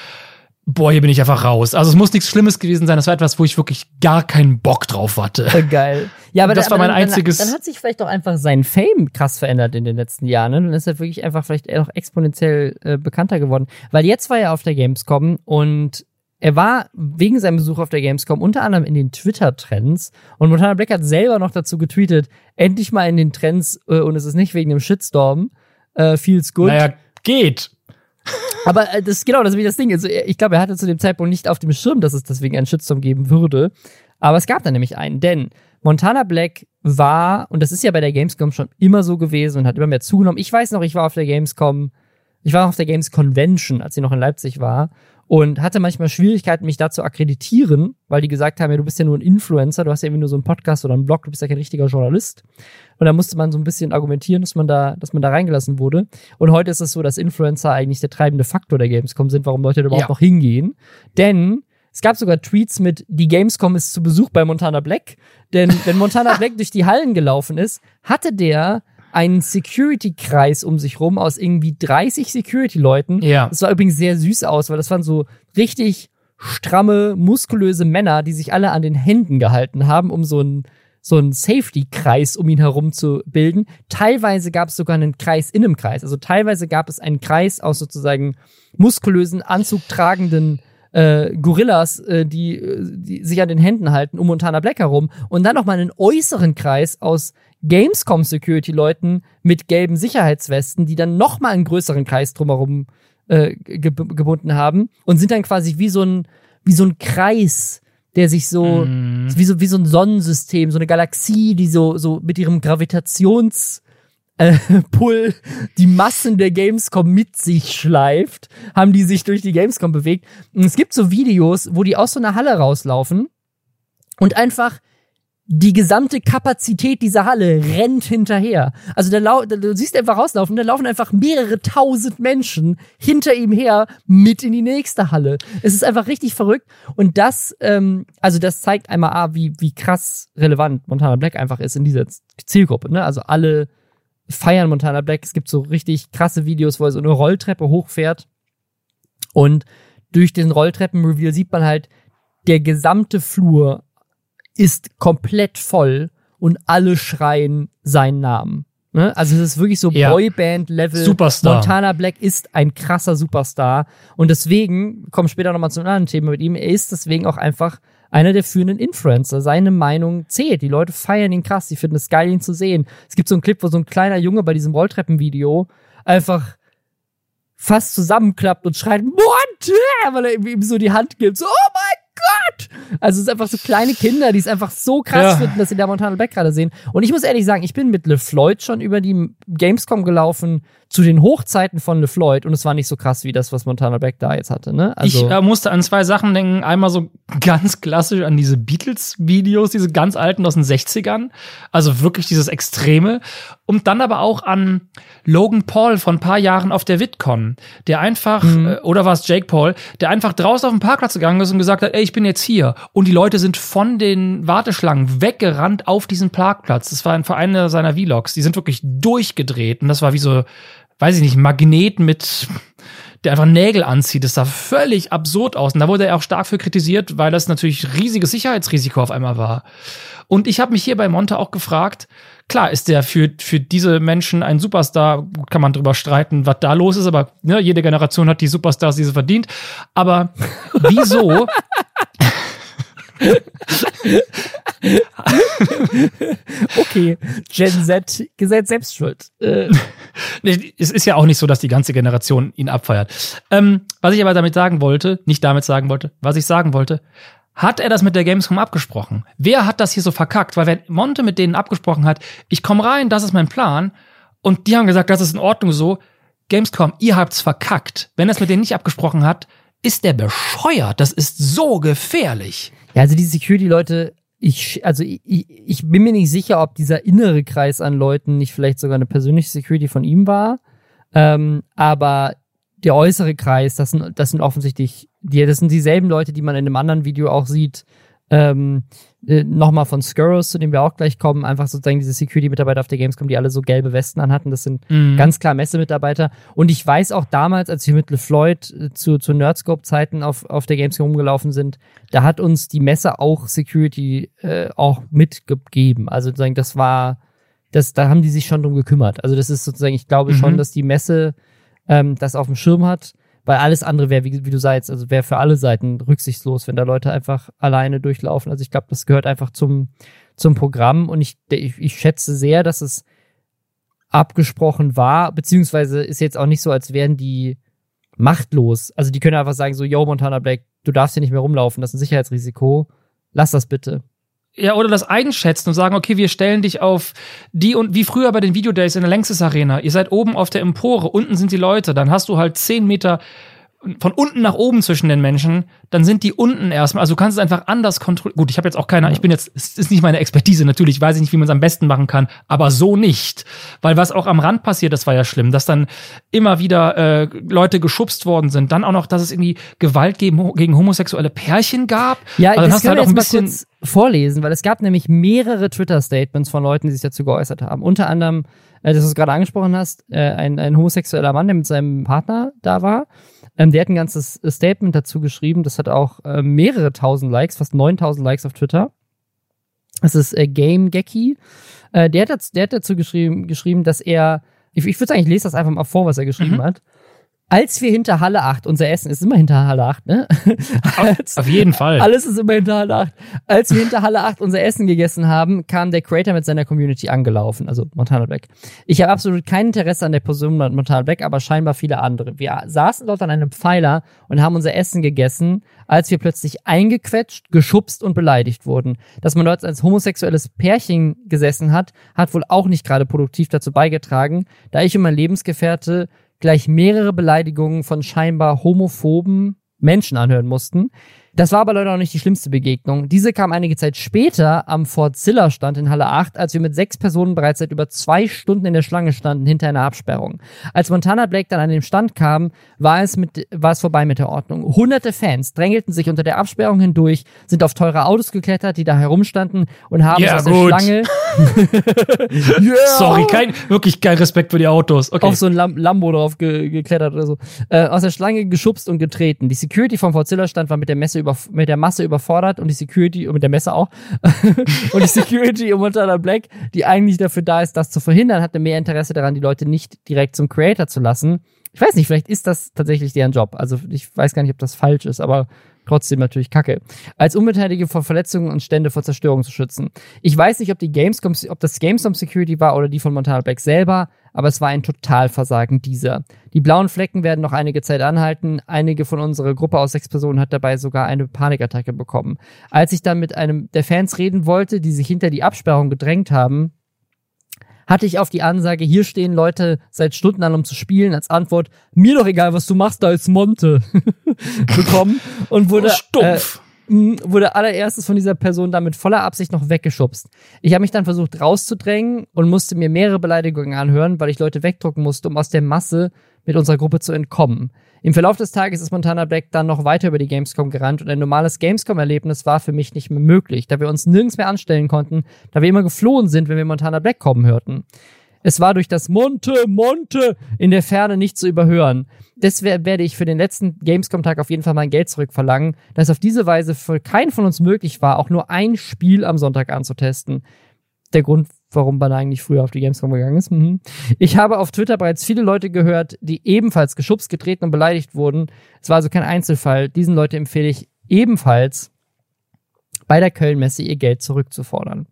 boah, hier bin ich einfach raus. Also es muss nichts Schlimmes gewesen sein. Das war etwas, wo ich wirklich gar keinen Bock drauf hatte. Geil. Ja, aber das aber war mein dann, einziges. Dann, dann, hat sich vielleicht auch einfach sein Fame krass verändert in den letzten Jahren. Ne? Dann ist er wirklich einfach vielleicht noch exponentiell äh, bekannter geworden. Weil jetzt war er auf der Gamescom und er war wegen seinem Besuch auf der Gamescom unter anderem in den Twitter-Trends und Montana Black hat selber noch dazu getweetet, endlich mal in den Trends äh, und es ist nicht wegen dem Shitstorm. Äh, feels good. Naja, geht. Aber äh, das genau, das ist wie das Ding. Also, ich glaube, er hatte zu dem Zeitpunkt nicht auf dem Schirm, dass es deswegen einen Shitstorm geben würde. Aber es gab da nämlich einen, denn Montana Black war, und das ist ja bei der Gamescom schon immer so gewesen und hat immer mehr zugenommen. Ich weiß noch, ich war auf der Gamescom, ich war auf der Games Convention, als sie noch in Leipzig war und hatte manchmal Schwierigkeiten, mich da zu akkreditieren, weil die gesagt haben, ja, du bist ja nur ein Influencer, du hast ja irgendwie nur so einen Podcast oder einen Blog, du bist ja kein richtiger Journalist. Und da musste man so ein bisschen argumentieren, dass man da, dass man da reingelassen wurde. Und heute ist es so, dass Influencer eigentlich der treibende Faktor der Gamescom sind, warum Leute da überhaupt ja. noch hingehen. Denn es gab sogar Tweets mit, die Gamescom ist zu Besuch bei Montana Black. Denn wenn Montana Black durch die Hallen gelaufen ist, hatte der einen Security-Kreis um sich rum aus irgendwie 30 Security-Leuten. Ja. Das sah übrigens sehr süß aus, weil das waren so richtig stramme, muskulöse Männer, die sich alle an den Händen gehalten haben, um so einen so einen Safety-Kreis um ihn herum zu bilden. Teilweise gab es sogar einen Kreis in einem Kreis. Also teilweise gab es einen Kreis aus sozusagen muskulösen, anzugtragenden äh, Gorillas, äh, die, äh, die sich an den Händen halten, um Montana Black herum. Und dann nochmal einen äußeren Kreis aus Gamescom Security Leuten mit gelben Sicherheitswesten, die dann noch mal einen größeren Kreis drumherum äh, ge gebunden haben und sind dann quasi wie so ein wie so ein Kreis, der sich so mm. wie so wie so ein Sonnensystem, so eine Galaxie, die so so mit ihrem Gravitations äh, Pull die Massen der Gamescom mit sich schleift, haben die sich durch die Gamescom bewegt. Und es gibt so Videos, wo die aus so einer Halle rauslaufen Und einfach die gesamte Kapazität dieser Halle rennt hinterher. Also da lau du siehst einfach rauslaufen, da laufen einfach mehrere tausend Menschen hinter ihm her mit in die nächste Halle. Es ist einfach richtig verrückt. Und das, ähm, also das zeigt einmal, ah, wie, wie krass relevant Montana Black einfach ist in dieser Zielgruppe. Ne? Also alle feiern Montana Black. Es gibt so richtig krasse Videos, wo er so eine Rolltreppe hochfährt. Und durch den Rolltreppenreveal sieht man halt, der gesamte Flur ist komplett voll und alle schreien seinen Namen. Ne? Also es ist wirklich so Ja. Boyband-Level. Superstar. Montana Black ist ein krasser Superstar. Und deswegen, kommen später nochmal zu einem anderen Thema mit ihm, er ist deswegen auch einfach einer der führenden Influencer. Seine Meinung zählt. Die Leute feiern ihn krass. Die finden es geil, ihn zu sehen. Es gibt so einen Clip, wo so ein kleiner Junge bei diesem Rolltreppenvideo einfach fast zusammenklappt und schreit, Montana, weil er ihm ihm so die Hand gibt. So, oh mein Gott! Also es ist einfach so kleine Kinder, die es einfach so krass Ja. finden, dass sie da Montana Black gerade sehen. Und ich muss ehrlich sagen, ich bin mit LeFloid schon über die Gamescom gelaufen zu den Hochzeiten von LeFloid und es war nicht so krass wie das, was Montana Black da jetzt hatte. Ne? Also, ich äh, musste an zwei Sachen denken. Einmal so ganz klassisch an diese Beatles-Videos, diese ganz alten aus den 60ern. Also wirklich dieses Extreme. Und dann aber auch an Logan Paul von ein paar Jahren auf der VidCon, der einfach, äh, oder war es Jake Paul, der einfach draußen auf den Parkplatz gegangen ist und gesagt hat, ey, ich bin jetzt hier. Und die Leute sind von den Warteschlangen weggerannt auf diesen Parkplatz. Das war ein einer seiner Vlogs. Die sind wirklich durchgedreht. Und das war wie so, weiß ich nicht, Magnet mit der einfach Nägel anzieht. Das sah völlig absurd aus. Und da wurde er auch stark für kritisiert, weil das natürlich riesiges Sicherheitsrisiko auf einmal war. Und ich habe mich hier bei Monte auch gefragt, klar ist der für, für diese Menschen ein Superstar, kann man drüber streiten, was da los ist, aber ne, jede Generation hat die Superstars, die sie verdient. Aber wieso okay, Gen Z, Gesetz selbst schuld. Äh, Es ist ja auch nicht so, dass die ganze Generation ihn abfeiert. Ähm, was ich aber damit sagen wollte, nicht damit sagen wollte, was ich sagen wollte, hat er das mit der Gamescom abgesprochen? Wer hat das hier so verkackt? Weil wenn Monte mit denen abgesprochen hat, ich komme rein, das ist mein Plan, und die haben gesagt, das ist in Ordnung so, Gamescom, ihr habt's verkackt. Wenn er es mit denen nicht abgesprochen hat, ist der bescheuert. Das ist so gefährlich. Ja, also die Security-Leute, ich, also ich, ich bin mir nicht sicher, ob dieser innere Kreis an Leuten nicht vielleicht sogar eine persönliche Security von ihm war. Ähm, aber der äußere Kreis, das sind, das sind offensichtlich, die, das sind dieselben Leute, die man in einem anderen Video auch sieht. Ähm, äh, Nochmal von Skurrus, zu dem wir auch gleich kommen, einfach sozusagen diese Security-Mitarbeiter auf der Gamescom, die alle so gelbe Westen anhatten. Das sind Mhm. ganz klar Messemitarbeiter. Und ich weiß auch damals, als wir mit LeFloid äh, zu, zu Nerdscope-Zeiten auf, auf der Gamescom rumgelaufen sind, da hat uns die Messe auch Security äh, auch mitgegeben. Also sozusagen, das war, das, da haben die sich schon drum gekümmert. Also das ist sozusagen, ich glaube schon, Mhm. dass die Messe ähm, das auf dem Schirm hat, weil alles andere wäre, wie, wie du sagst, also wäre für alle Seiten rücksichtslos, wenn da Leute einfach alleine durchlaufen. Also ich glaube, das gehört einfach zum, zum Programm und ich, ich, ich schätze sehr, dass es abgesprochen war, beziehungsweise ist jetzt auch nicht so, als wären die machtlos. Also die können einfach sagen so, yo, Montana Black, du darfst hier nicht mehr rumlaufen, das ist ein Sicherheitsrisiko. Lass das bitte. Ja, oder das einschätzen und sagen, okay, wir stellen dich auf die und wie früher bei den Videodays in der Längstes Arena. Ihr seid oben auf der Empore, unten sind die Leute, dann hast du halt zehn Meter von unten nach oben zwischen den Menschen, dann sind die unten erstmal. Also du kannst es einfach anders kontrollieren. Gut, ich habe jetzt auch keine, ich bin jetzt, es ist nicht meine Expertise, natürlich weiß ich nicht, wie man es am besten machen kann, aber so nicht. Weil was auch am Rand passiert, das war ja schlimm, dass dann immer wieder äh, Leute geschubst worden sind. Dann auch noch, dass es irgendwie Gewalt gegen, gegen homosexuelle Pärchen gab. Ja, Also das hast du halt auch jetzt ein mal bisschen. kurz vorlesen, weil es gab nämlich mehrere Twitter-Statements von Leuten, die sich dazu geäußert haben. Unter anderem, äh, das du es gerade angesprochen hast, äh, ein, ein homosexueller Mann, der mit seinem Partner da war. Ähm, der hat ein ganzes äh, Statement dazu geschrieben. Das hat auch äh, mehrere tausend Likes, fast 9000 Likes auf Twitter. Das ist äh, Game Gecki. Äh, der, hat, daz- der hat dazu geschrieben, geschrieben, dass er, ich, ich würde sagen, ich lese das einfach mal vor, was er geschrieben Mhm. hat. Als wir hinter Halle 8, unser Essen ist immer hinter Halle 8, ne? Als, Auf jeden Fall. alles ist immer hinter Halle 8. Als wir hinter Halle 8 unser Essen gegessen haben, kam der Creator mit seiner Community angelaufen, also Montana Black. Ich habe absolut kein Interesse an der Person Montana Black, aber scheinbar viele andere. Wir saßen dort an einem Pfeiler und haben unser Essen gegessen, als wir plötzlich eingequetscht, geschubst und beleidigt wurden. Dass man dort als homosexuelles Pärchen gesessen hat, hat wohl auch nicht gerade produktiv dazu beigetragen, da ich und mein Lebensgefährte gleich mehrere Beleidigungen von scheinbar homophoben Menschen anhören mussten. Das war aber leider noch nicht die schlimmste Begegnung. Diese kam einige Zeit später am Fort Zilla Stand in Halle 8, als wir mit sechs Personen bereits seit über zwei Stunden in der Schlange standen hinter einer Absperrung. Als Montana Black dann an den Stand kam, war es, mit, war es vorbei mit der Ordnung. Hunderte Fans drängelten sich unter der Absperrung hindurch, sind auf teure Autos geklettert, die da herumstanden und haben Ja, es aus gut. der Schlange Yeah! Sorry, kein, wirklich kein Respekt für die Autos. Okay. auf so ein Lam Lambo drauf ge geklettert oder so, äh, aus der Schlange geschubst und getreten. Die Security vom Fort Stand war mit der Messe mit der Masse überfordert und die Security mit der Messe auch und die Security um Montana Black, die eigentlich dafür da ist, das zu verhindern, hatte mehr Interesse daran, die Leute nicht direkt zum Creator zu lassen. Ich weiß nicht, vielleicht ist das tatsächlich deren Job. Also ich weiß gar nicht, ob das falsch ist, aber trotzdem natürlich Kacke. Als Unbeteiligte vor Verletzungen und Stände vor Zerstörung zu schützen. Ich weiß nicht, ob die Gamescom, ob das Gamescom Security war oder die von Montana Black selber, aber es war ein Totalversagen dieser. Die blauen Flecken werden noch einige Zeit anhalten. Einige von unserer Gruppe aus sechs Personen hat dabei sogar eine Panikattacke bekommen. Als ich dann mit einem der Fans reden wollte, die sich hinter die Absperrung gedrängt haben, hatte ich auf die Ansage, hier stehen Leute seit Stunden an, um zu spielen, als Antwort, mir doch egal, was du machst, da ist Monte, bekommen und wurde, Oh, stumpf. Äh, wurde allererstes von dieser Person dann mit voller Absicht noch weggeschubst. Ich habe mich dann versucht rauszudrängen und musste mir mehrere Beleidigungen anhören, weil ich Leute wegdrucken musste, um aus der Masse mit unserer Gruppe zu entkommen. Im Verlauf des Tages ist Montana Black dann noch weiter über die Gamescom gerannt und ein normales Gamescom-Erlebnis war für mich nicht mehr möglich, da wir uns nirgends mehr anstellen konnten, da wir immer geflohen sind, wenn wir Montana Black kommen hörten. Es war durch das Monte, Monte in der Ferne nicht zu überhören. Deswegen werde ich für den letzten Gamescom-Tag auf jeden Fall mein Geld zurückverlangen, da es auf diese Weise für keinen von uns möglich war, auch nur ein Spiel am Sonntag anzutesten. Der Grund, warum man eigentlich früher auf die Gamescom gegangen ist. Mhm. Ich habe auf Twitter bereits viele Leute gehört, die ebenfalls geschubst, getreten und beleidigt wurden. Es war also kein Einzelfall. Diesen Leute empfehle ich ebenfalls bei der Köln-Messe ihr Geld zurückzufordern.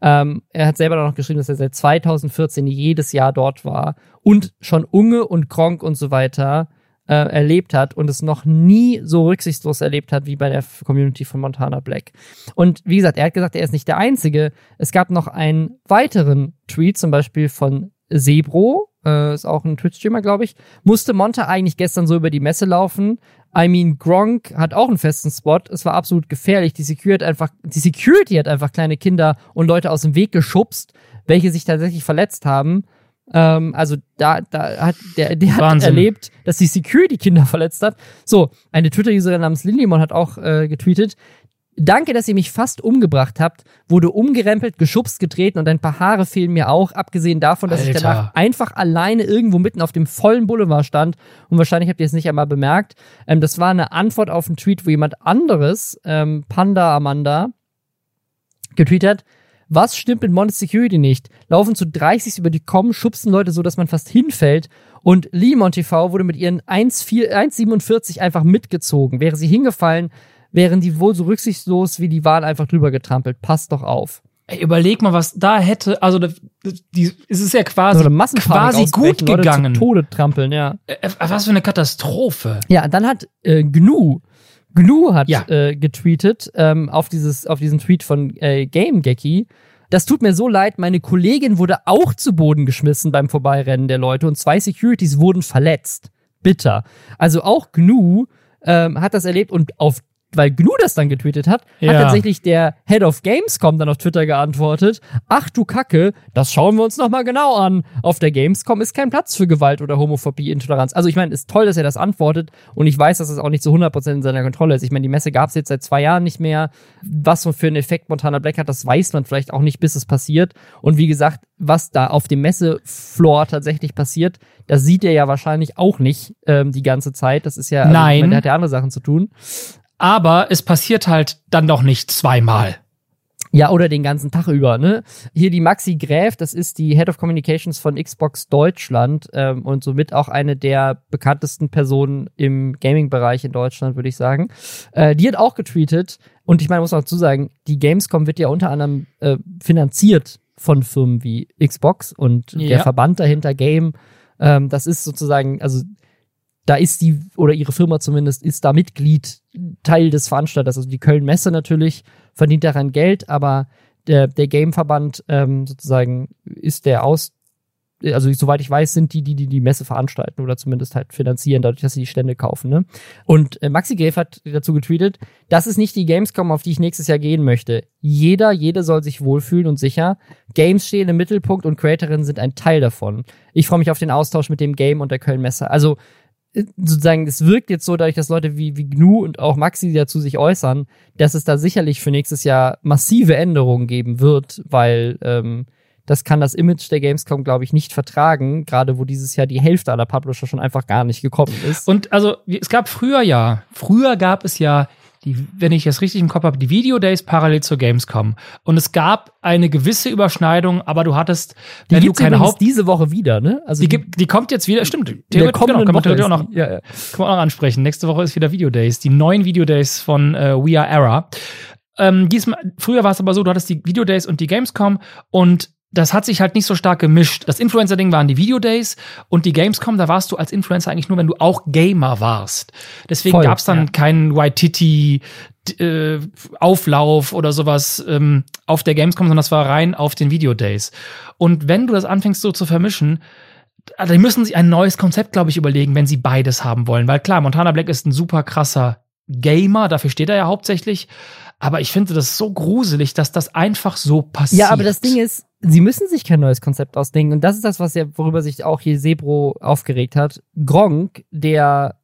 Ähm, er hat selber noch geschrieben, dass er seit 2014 jedes Jahr dort war und schon Unge und Kronk und so weiter äh, erlebt hat und es noch nie so rücksichtslos erlebt hat wie bei der Community von Montana Black. Und wie gesagt, er hat gesagt, er ist nicht der Einzige. Es gab noch einen weiteren Tweet, zum Beispiel von Sebro, äh, ist auch ein Twitch-Streamer, glaube ich. Musste Monta eigentlich gestern so über die Messe laufen? I mean, Gronk hat auch einen festen Spot. Es war absolut gefährlich. Die Security einfach, die Security hat einfach kleine Kinder und Leute aus dem Weg geschubst, welche sich tatsächlich verletzt haben. Ähm, also da, da hat der, der hat erlebt, dass die Security Kinder verletzt hat. So, eine Twitter-Userin namens Lindimon hat auch äh, getweetet. Danke, dass ihr mich fast umgebracht habt. Wurde umgerempelt, geschubst, getreten und ein paar Haare fehlen mir auch. Abgesehen davon, dass ich Alter. danach einfach alleine irgendwo mitten auf dem vollen Boulevard stand. Und wahrscheinlich habt ihr es nicht einmal bemerkt. Ähm, das war eine Antwort auf einen Tweet, wo jemand anderes, ähm, Panda Amanda, getweetet hat. Was stimmt mit Monte Security nicht? Laufen zu 30 über die kommen, schubsen Leute so, dass man fast hinfällt. Und Limon TV wurde mit ihren 1,4 1,47 einfach mitgezogen. Wäre sie hingefallen, wären die wohl so rücksichtslos wie die waren einfach drüber getrampelt. Passt doch auf. Ey, überleg mal, was da hätte, also die, es ist ja quasi, quasi gut ausbrechen, Leute gegangen. Zu Tode trampeln, ja. Äh, was für eine Katastrophe. Ja, dann hat äh, Gnu, Gnu hat Ja. äh, getweetet ähm, auf dieses auf diesen Tweet von äh, GameGecki. Das tut mir so leid, meine Kollegin wurde auch zu Boden geschmissen beim Vorbeirennen der Leute und zwei Securities wurden verletzt. Bitter. Also auch Gnu ähm, hat das erlebt und auf weil Gnu das dann getweetet hat, hat Ja. tatsächlich der Head of Gamescom dann auf Twitter geantwortet, ach du Kacke, das schauen wir uns nochmal genau an. Auf der Gamescom ist kein Platz für Gewalt oder Homophobie, Intoleranz. Also ich meine, ist toll, dass er das antwortet und ich weiß, dass es auch nicht zu 100% in seiner Kontrolle ist. Ich meine, die Messe gab es jetzt seit zwei Jahren nicht mehr. Was für einen Effekt Montana Black hat, das weiß man vielleicht auch nicht, bis es passiert. Und wie gesagt, was da auf dem Messefloor tatsächlich passiert, das sieht er ja wahrscheinlich auch nicht ähm, die ganze Zeit. Das ist ja, also, Nein. meine, der hat ja andere Sachen zu tun. Aber es passiert halt dann doch nicht zweimal. Ja, oder den ganzen Tag über, ne? Hier die Maxi Gräf, das ist die Head of Communications von Xbox Deutschland ähm, und somit auch eine der bekanntesten Personen im Gaming-Bereich in Deutschland, würde ich sagen. Äh, die hat auch getweetet und ich meine, muss auch dazu sagen, die Gamescom wird ja unter anderem äh, finanziert von Firmen wie Xbox und der Ja. Verband dahinter Game. Ähm, das ist sozusagen, also da ist die, oder ihre Firma zumindest, ist da Mitglied, Teil des Veranstalters. Also die Köln Messe natürlich verdient daran Geld, aber der, der Gameverband ähm, sozusagen ist der also soweit ich weiß, sind die, die, die die Messe veranstalten oder zumindest halt finanzieren, dadurch, dass sie die Stände kaufen. Ne? Und äh, Maxi Grave hat dazu getweetet, das ist nicht die Gamescom, auf die ich nächstes Jahr gehen möchte. Jeder, jede soll sich wohlfühlen und sicher. Games stehen im Mittelpunkt und Creatorinnen sind ein Teil davon. Ich freue mich auf den Austausch mit dem Game und der Köln-Messe. Also sozusagen, es wirkt jetzt so, dadurch, dass Leute wie, wie GNU und auch Maxi dazu sich äußern, dass es da sicherlich für nächstes Jahr massive Änderungen geben wird, weil ähm, das kann das Image der Gamescom, glaube ich, nicht vertragen, gerade wo dieses Jahr die Hälfte aller Publisher schon einfach gar nicht gekommen ist. Und also, es gab früher ja, früher gab es ja die, wenn ich das richtig im Kopf habe, die Video Days parallel zur Gamescom. Und es gab eine gewisse Überschneidung, aber du hattest, die wenn du keine Haupt diese Woche wieder, ne? Also die, die, die kommt jetzt wieder, stimmt. Theoretisch, genau, kann man Woche auch noch, ja, ja. kann man auch noch ansprechen. Nächste Woche ist wieder Video Days, die neuen Video Days von äh, We Are Era. Ähm, diesmal, früher war es aber so, du hattest die Video Days und die Gamescom und das hat sich halt nicht so stark gemischt. Das Influencer-Ding waren die Videodays und die Gamescom, da warst du als Influencer eigentlich nur, wenn du auch Gamer warst. Deswegen gab es dann ja. keinen White äh, Auflauf oder sowas ähm, auf der Gamescom, sondern das war rein auf den Videodays. Und wenn du das anfängst so zu vermischen, also die müssen sich ein neues Konzept, glaube ich, überlegen, wenn sie beides haben wollen. Weil klar, Montana Black ist ein super krasser Gamer, dafür steht er ja hauptsächlich. Aber ich finde das so gruselig, dass das einfach so passiert. Ja, aber das Ding ist, sie müssen sich kein neues Konzept ausdenken. Und das ist das, was ja, worüber sich auch hier Sebro aufgeregt hat. Gronk, der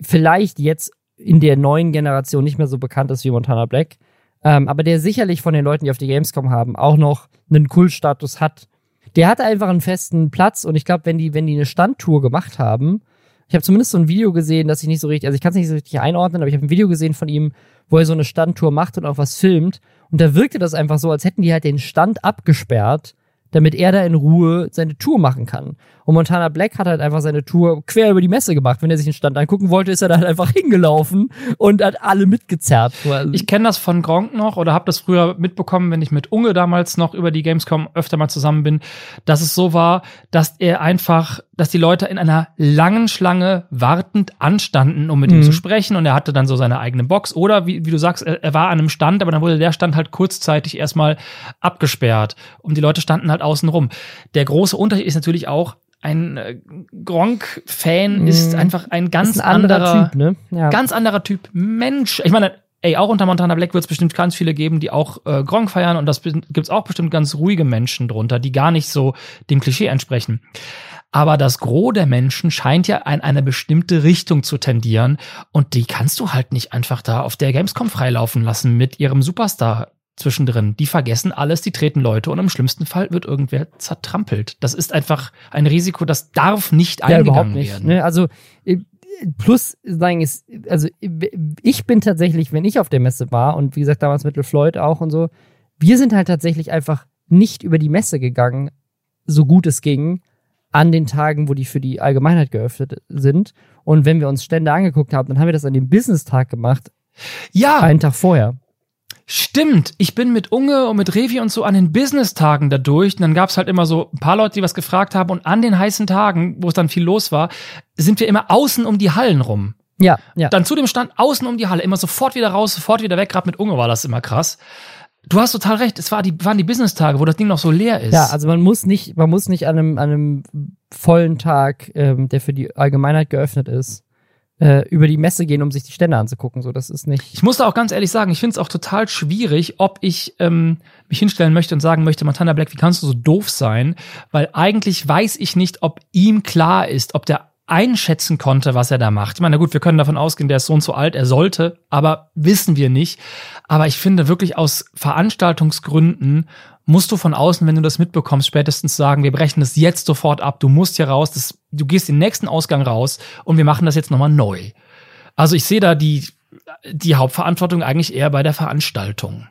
vielleicht jetzt in der neuen Generation nicht mehr so bekannt ist wie Montana Black, ähm, aber der sicherlich von den Leuten, die auf die Gamescom haben, auch noch einen Kultstatus hat. Der hatte einfach einen festen Platz und ich glaube, wenn die, wenn die eine Standtour gemacht haben, ich habe zumindest so ein Video gesehen, dass ich nicht so richtig, also ich kann es nicht so richtig einordnen, aber ich habe ein Video gesehen von ihm, wo er so eine Standtour macht und auch was filmt. Und da wirkte das einfach so, als hätten die halt den Stand abgesperrt damit er da in Ruhe seine Tour machen kann. Und Montana Black hat halt einfach seine Tour quer über die Messe gemacht. Wenn er sich den Stand angucken wollte, ist er da halt einfach hingelaufen und hat alle mitgezerrt. Ich kenne das von Gronk noch oder habe das früher mitbekommen, wenn ich mit Unge damals noch über die Gamescom öfter mal zusammen bin, dass es so war, dass er einfach, dass die Leute in einer langen Schlange wartend anstanden, um mit mhm. ihm zu sprechen und er hatte dann so seine eigene Box oder wie, wie du sagst, er, er war an einem Stand, aber dann wurde der Stand halt kurzzeitig erstmal abgesperrt und die Leute standen halt außenrum. Der große Unterschied ist natürlich auch, ein äh, Gronk-Fan mm. ist einfach ein ganz ein anderer, Typ, ne? ja. ganz anderer Typ Mensch. Ich meine, ey, auch unter Montana Black wird es bestimmt ganz viele geben, die auch äh, Gronk feiern und das gibt's auch bestimmt ganz ruhige Menschen drunter, die gar nicht so dem Klischee entsprechen. Aber das Gros der Menschen scheint ja in eine bestimmte Richtung zu tendieren und die kannst du halt nicht einfach da auf der Gamescom freilaufen lassen mit ihrem Superstar zwischendrin. Die vergessen alles, die treten Leute und im schlimmsten Fall wird irgendwer zertrampelt. Das ist einfach ein Risiko, das darf nicht ja, eingegangen nicht, werden. Ne? Also äh, plus sagen ist, also ich bin tatsächlich, wenn ich auf der Messe war und wie gesagt damals mit LeFloid auch und so, wir sind halt tatsächlich einfach nicht über die Messe gegangen, so gut es ging, an den Tagen, wo die für die Allgemeinheit geöffnet sind. Und wenn wir uns Stände angeguckt haben, dann haben wir das an dem Business-Tag gemacht. Ja. Einen Tag vorher. Stimmt, ich bin mit Unge und mit Revi und so an den Business-Tagen da durch. Und dann gab's halt immer so ein paar Leute, die was gefragt haben. Und an den heißen Tagen, wo es dann viel los war, sind wir immer außen um die Hallen rum. Ja, ja. Dann zu dem Stand außen um die Halle, immer sofort wieder raus, sofort wieder weg. Gerade mit Unge war das immer krass. Du hast total recht. Es war die, waren die Business-Tage, wo das Ding noch so leer ist. Ja, also man muss nicht, man muss nicht an einem, an einem vollen Tag, ähm, der für die Allgemeinheit geöffnet ist, äh, über die Messe gehen, um sich die Stände anzugucken. So, das ist nicht. Ich muss da auch ganz ehrlich sagen, ich finde es auch total schwierig, ob ich ähm, mich hinstellen möchte und sagen möchte, Montana Black, wie kannst du so doof sein? Weil eigentlich weiß ich nicht, ob ihm klar ist, ob der einschätzen konnte, was er da macht. Ich meine, gut, wir können davon ausgehen, der ist so und so alt, er sollte, aber wissen wir nicht. Aber ich finde wirklich aus Veranstaltungsgründen musst du von außen, wenn du das mitbekommst, spätestens sagen, wir brechen das jetzt sofort ab, du musst hier raus, das, du gehst den nächsten Ausgang raus und wir machen das jetzt nochmal neu. Also ich sehe da die, die Hauptverantwortung eigentlich eher bei der Veranstaltung.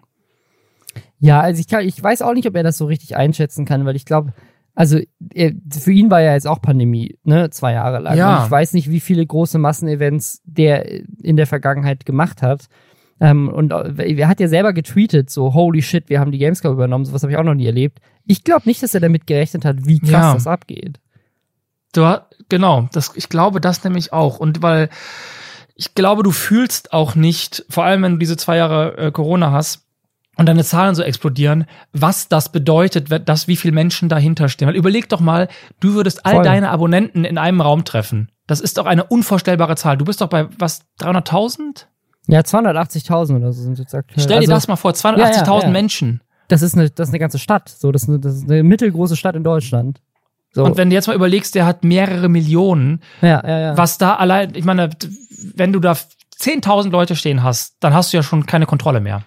Ja, also ich, kann, ich weiß auch nicht, ob er das so richtig einschätzen kann, weil ich glaube, also er, für ihn war ja jetzt auch Pandemie, ne, zwei Jahre lang. Ja. Und ich weiß nicht, wie viele große Massenevents der in der Vergangenheit gemacht hat. Ähm, und äh, er hat ja selber getweetet, so, holy shit, wir haben die Gamescom übernommen, sowas habe ich auch noch nie erlebt. Ich glaube nicht, dass er damit gerechnet hat, wie krass ja. das abgeht. Du, genau, das, ich glaube das nämlich auch. Und weil ich glaube, du fühlst auch nicht, vor allem wenn du diese zwei Jahre äh, Corona hast, und deine Zahlen so explodieren, was das bedeutet, dass wie viele Menschen dahinter stehen. Weil überleg doch mal, du würdest all Voll. deine Abonnenten in einem Raum treffen. Das ist doch eine unvorstellbare Zahl. Du bist doch bei was 300.000? Ja, 280.000 oder so sind jetzt aktuell. Stell dir Also, das mal vor, 280.000 Ja, ja, ja. Menschen. Das ist eine, das ist eine ganze Stadt. So, das ist eine, das ist eine mittelgroße Stadt in Deutschland. So. Und wenn du jetzt mal überlegst, der hat mehrere Millionen, ja, ja, ja. was da allein, ich meine, wenn du da 10.000 Leute stehen hast, dann hast du ja schon keine Kontrolle mehr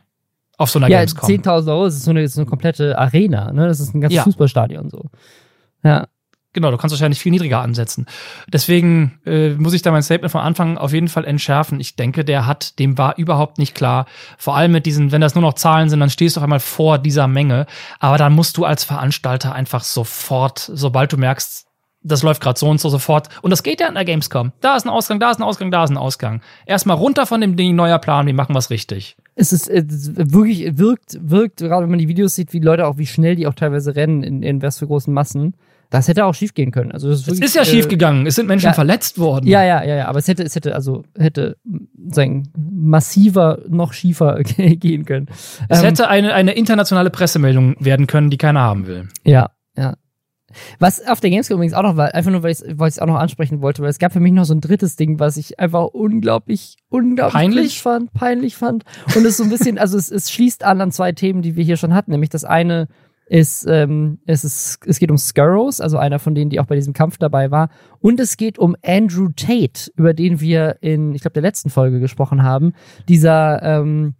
auf so einer ja, Gamescom. 10.000 Euro, ist so eine, ist eine komplette Arena, ne? Das ist ein ganzes Ja. Fußballstadion so. Ja. Genau, du kannst wahrscheinlich viel niedriger ansetzen. Deswegen äh, muss ich da mein Statement von Anfang auf jeden Fall entschärfen. Ich denke, der hat, dem war überhaupt nicht klar. Vor allem mit diesen, wenn das nur noch Zahlen sind, dann stehst du auf einmal vor dieser Menge. Aber dann musst du als Veranstalter einfach sofort, sobald du merkst, das läuft gerade so und so sofort. Und das geht ja in der Gamescom. Da ist ein Ausgang, da ist ein Ausgang, da ist ein Ausgang. Erstmal runter von dem Ding, neuer Plan, wir machen was richtig. Es ist, es wirklich, wirkt, wirkt, gerade wenn man die Videos sieht, wie Leute auch, wie schnell die auch teilweise rennen in, in was für großen Massen. Das hätte auch schief gehen können. Also das ist, Es wirklich, ist ja äh, schief gegangen. Es sind Menschen ja. verletzt worden. Ja, ja, ja, ja, aber es hätte, es hätte, also hätte sagen, massiver noch schiefer gehen können. Es Ähm, hätte eine, eine internationale Pressemeldung werden können, die keiner haben will. Ja, ja. Was auf der Gamescom übrigens auch noch war, einfach nur, weil ich es auch noch ansprechen wollte, weil es gab für mich noch so ein drittes Ding, was ich einfach unglaublich, unglaublich Peinlich? fand, peinlich fand. Und es so ein bisschen, also es, es schließt an an zwei Themen, die wir hier schon hatten. Nämlich das eine ist, ähm, es ist, es geht um Skurrows, also einer von denen, die auch bei diesem Kampf dabei war. Und es geht um Andrew Tate, über den wir in, ich glaube, der letzten Folge gesprochen haben. Dieser ähm,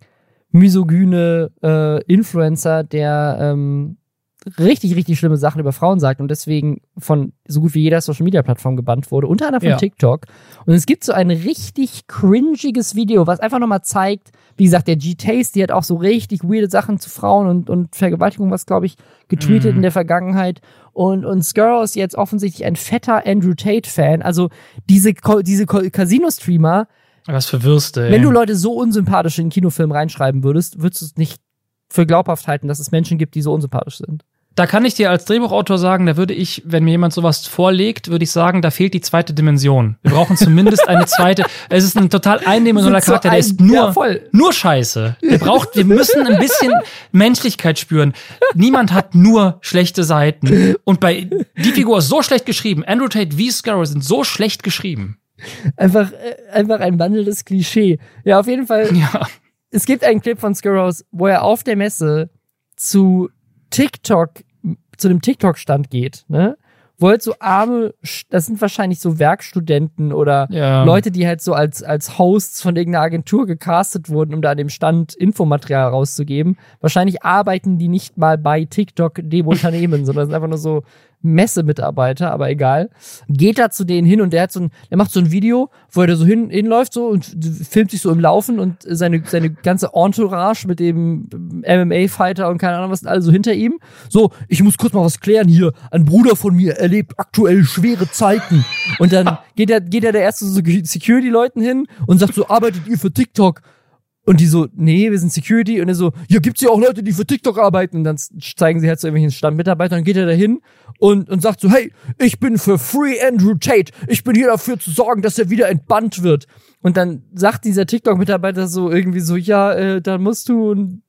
misogyne äh, Influencer, der ähm, richtig, richtig schlimme Sachen über Frauen sagt und deswegen von so gut wie jeder Social Media Plattform gebannt wurde, unter anderem von Ja. TikTok. Und es gibt so ein richtig cringiges Video, was einfach nochmal zeigt, wie gesagt, der G-Taste, die hat auch so richtig weirde Sachen zu Frauen und, und Vergewaltigung, was glaube ich, getweetet Mhm. in der Vergangenheit. Und, und Skuro ist jetzt offensichtlich ein fetter Andrew Tate-Fan. Also diese, diese Casino-Streamer, Was für Würste, ey. wenn du Leute so unsympathisch in einen Kinofilm reinschreiben würdest, würdest du es nicht für glaubhaft halten, dass es Menschen gibt, die so unsympathisch sind. Da kann ich dir als Drehbuchautor sagen, da würde ich, wenn mir jemand sowas vorlegt, würde ich sagen, da fehlt die zweite Dimension. Wir brauchen zumindest eine zweite. Es ist ein total eindimensionaler ist so Charakter, der ein- ist nur, ja, voll. nur Scheiße. Wir braucht, wir müssen ein bisschen Menschlichkeit spüren. Niemand hat nur schlechte Seiten. Und bei, die Figur ist so schlecht geschrieben. Andrew Tate wie Scarrow sind so schlecht geschrieben. Einfach, einfach ein wandelndes Klischee. Ja, auf jeden Fall. Ja. Es gibt einen Clip von Skurrows, wo er auf der Messe zu TikTok, zu dem TikTok-Stand geht, ne? Wo halt so arme, das sind wahrscheinlich so Werkstudenten oder Ja. Leute, die halt so als, als Hosts von irgendeiner Agentur gecastet wurden, um da an dem Stand Infomaterial rauszugeben. Wahrscheinlich arbeiten die nicht mal bei TikTok dem Unternehmen, sondern sind einfach nur so Messemitarbeiter, aber egal. Geht da zu denen hin und der hat so ein, der macht so ein Video, wo er da so hin, hinläuft so und filmt sich so im Laufen und seine, seine ganze Entourage mit dem MMA-Fighter und keine Ahnung was sind alle so hinter ihm. So, ich muss kurz mal was klären hier. Ein Bruder von mir erlebt aktuell schwere Zeiten. Und dann geht er, geht er der erste so Security-Leuten hin und sagt so, arbeitet ihr für TikTok? Und die so, nee, wir sind Security. Und er so, ja, gibt's ja auch Leute, die für TikTok arbeiten. Und dann zeigen sie halt so irgendwelchen Standmitarbeitern. Dann geht er da hin und, und sagt so, hey, ich bin für Free Andrew Tate. Ich bin hier dafür zu sorgen, dass er wieder entbannt wird. Und dann sagt dieser TikTok-Mitarbeiter so irgendwie so, ja, äh, dann musst du, und-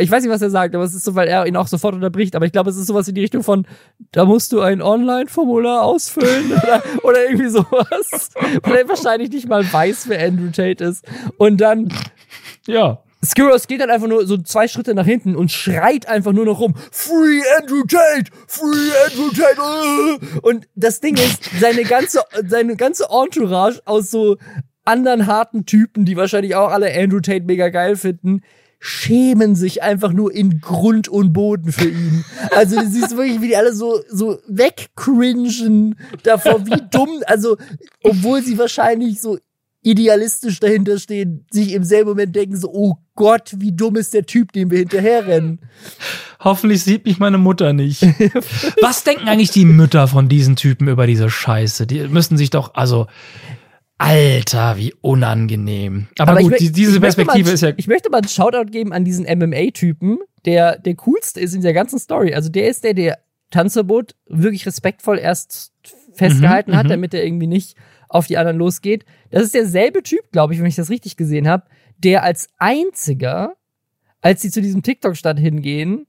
ich weiß nicht, was er sagt, aber es ist so, weil er ihn auch sofort unterbricht. Aber ich glaube, es ist sowas in die Richtung von, da musst du ein Online-Formular ausfüllen oder, oder irgendwie sowas. Weil er wahrscheinlich nicht mal weiß, wer Andrew Tate ist. Und dann Ja. Skiros geht dann einfach nur so zwei Schritte nach hinten und schreit einfach nur noch rum, Free Andrew Tate! Free Andrew Tate! äh!" Und das Ding ist, seine ganze, seine ganze Entourage aus so anderen harten Typen, die wahrscheinlich auch alle Andrew Tate mega geil finden, schämen sich einfach nur in Grund und Boden für ihn. Also du siehst wirklich, wie die alle so, so wegcringen davor, wie dumm, also, obwohl sie wahrscheinlich so idealistisch dahinter stehen, sich im selben Moment denken so, oh Gott, wie dumm ist der Typ, dem wir hinterherrennen. Hoffentlich sieht mich meine Mutter nicht. Was denken eigentlich die Mütter von diesen Typen über diese Scheiße? Die müssen sich doch, also, Alter, wie unangenehm. Aber, ich gut, diese ich möchte Perspektive mal, ist ja. Ich möchte mal einen Shoutout geben an diesen MMA-Typen, der der coolste ist in der ganzen Story. Also der ist der, der Tanzverbot wirklich respektvoll erst festgehalten Mhm, hat, mhm. damit er irgendwie nicht auf die anderen losgeht. Das ist derselbe Typ, glaube ich, wenn ich das richtig gesehen habe, der als einziger als sie zu diesem TikTok-Stand hingehen,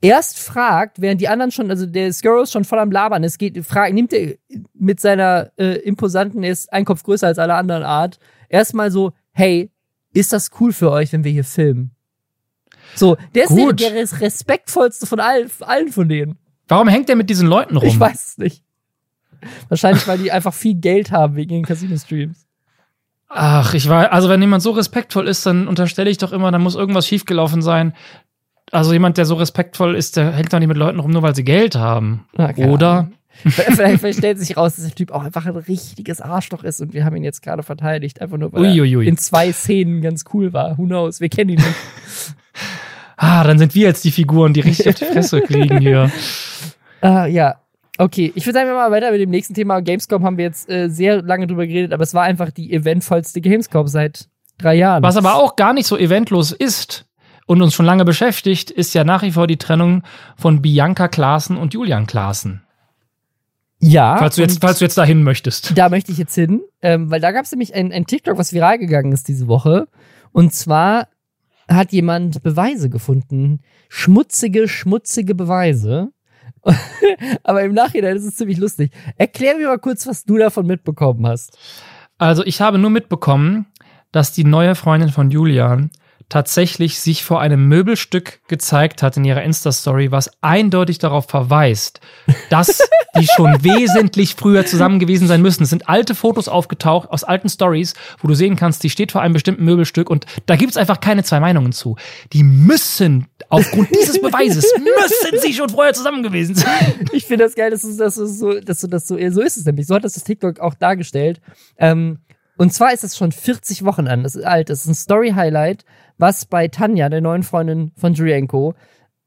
erst fragt, während die anderen schon, also der Skurrus schon voll am Labern ist, geht, fragt, nimmt er mit seiner äh, imposanten, er ist ein Kopf größer als alle anderen Art, erstmal so, hey, ist das cool für euch, wenn wir hier filmen? So, der ist der, der respektvollste von allen, allen von denen. Warum hängt der mit diesen Leuten rum? Ich weiß es nicht. Wahrscheinlich, weil die einfach viel Geld haben wegen den Casino-Streams. Ach, ich weiß, also wenn jemand so respektvoll ist, dann unterstelle ich doch immer, dann muss irgendwas schiefgelaufen sein. Also jemand, der so respektvoll ist, der hängt doch nicht mit Leuten rum, nur weil sie Geld haben. Okay. Oder? vielleicht, vielleicht stellt sich raus, dass der Typ auch einfach ein richtiges Arschloch ist und wir haben ihn jetzt gerade verteidigt, einfach nur weil Uiuiui. er in zwei Szenen ganz cool war. Who knows? Wir kennen ihn nicht. ah, dann sind wir jetzt die Figuren, die richtig auf die Fresse kriegen hier. Uh, ja, Okay, ich würde sagen, wir mal weiter mit dem nächsten Thema. Gamescom haben wir jetzt äh, sehr lange drüber geredet, aber es war einfach die eventvollste Gamescom seit drei Jahren. Was aber auch gar nicht so eventlos ist und uns schon lange beschäftigt, ist ja nach wie vor die Trennung von Bianca Klaassen und Julian Klaassen. Ja. Falls du jetzt, falls du jetzt dahin möchtest. Da möchte ich jetzt hin, ähm, weil da gab es nämlich ein, ein TikTok, was viral gegangen ist diese Woche. Und zwar hat jemand Beweise gefunden. Schmutzige, schmutzige Beweise Aber im Nachhinein ist es ziemlich lustig. Erklär mir mal kurz, was du davon mitbekommen hast. Also, ich habe nur mitbekommen, dass die neue Freundin von Julian tatsächlich sich vor einem Möbelstück gezeigt hat in ihrer Insta-Story, was eindeutig darauf verweist, dass die schon wesentlich früher zusammen gewesen sein müssen. Es sind alte Fotos aufgetaucht aus alten Stories, wo du sehen kannst, die steht vor einem bestimmten Möbelstück und da gibt es einfach keine zwei Meinungen zu. Die müssen aufgrund dieses Beweises müssen sie schon vorher zusammen gewesen sein. Ich finde das geil, dass du, dass du so, dass du das so, so ist es nämlich. So hat das das TikTok auch dargestellt. Ähm, und zwar ist es schon 40 Wochen an. Das ist alt. Das ist ein Story-Highlight, was bei Tanja, der neuen Freundin von Julienko,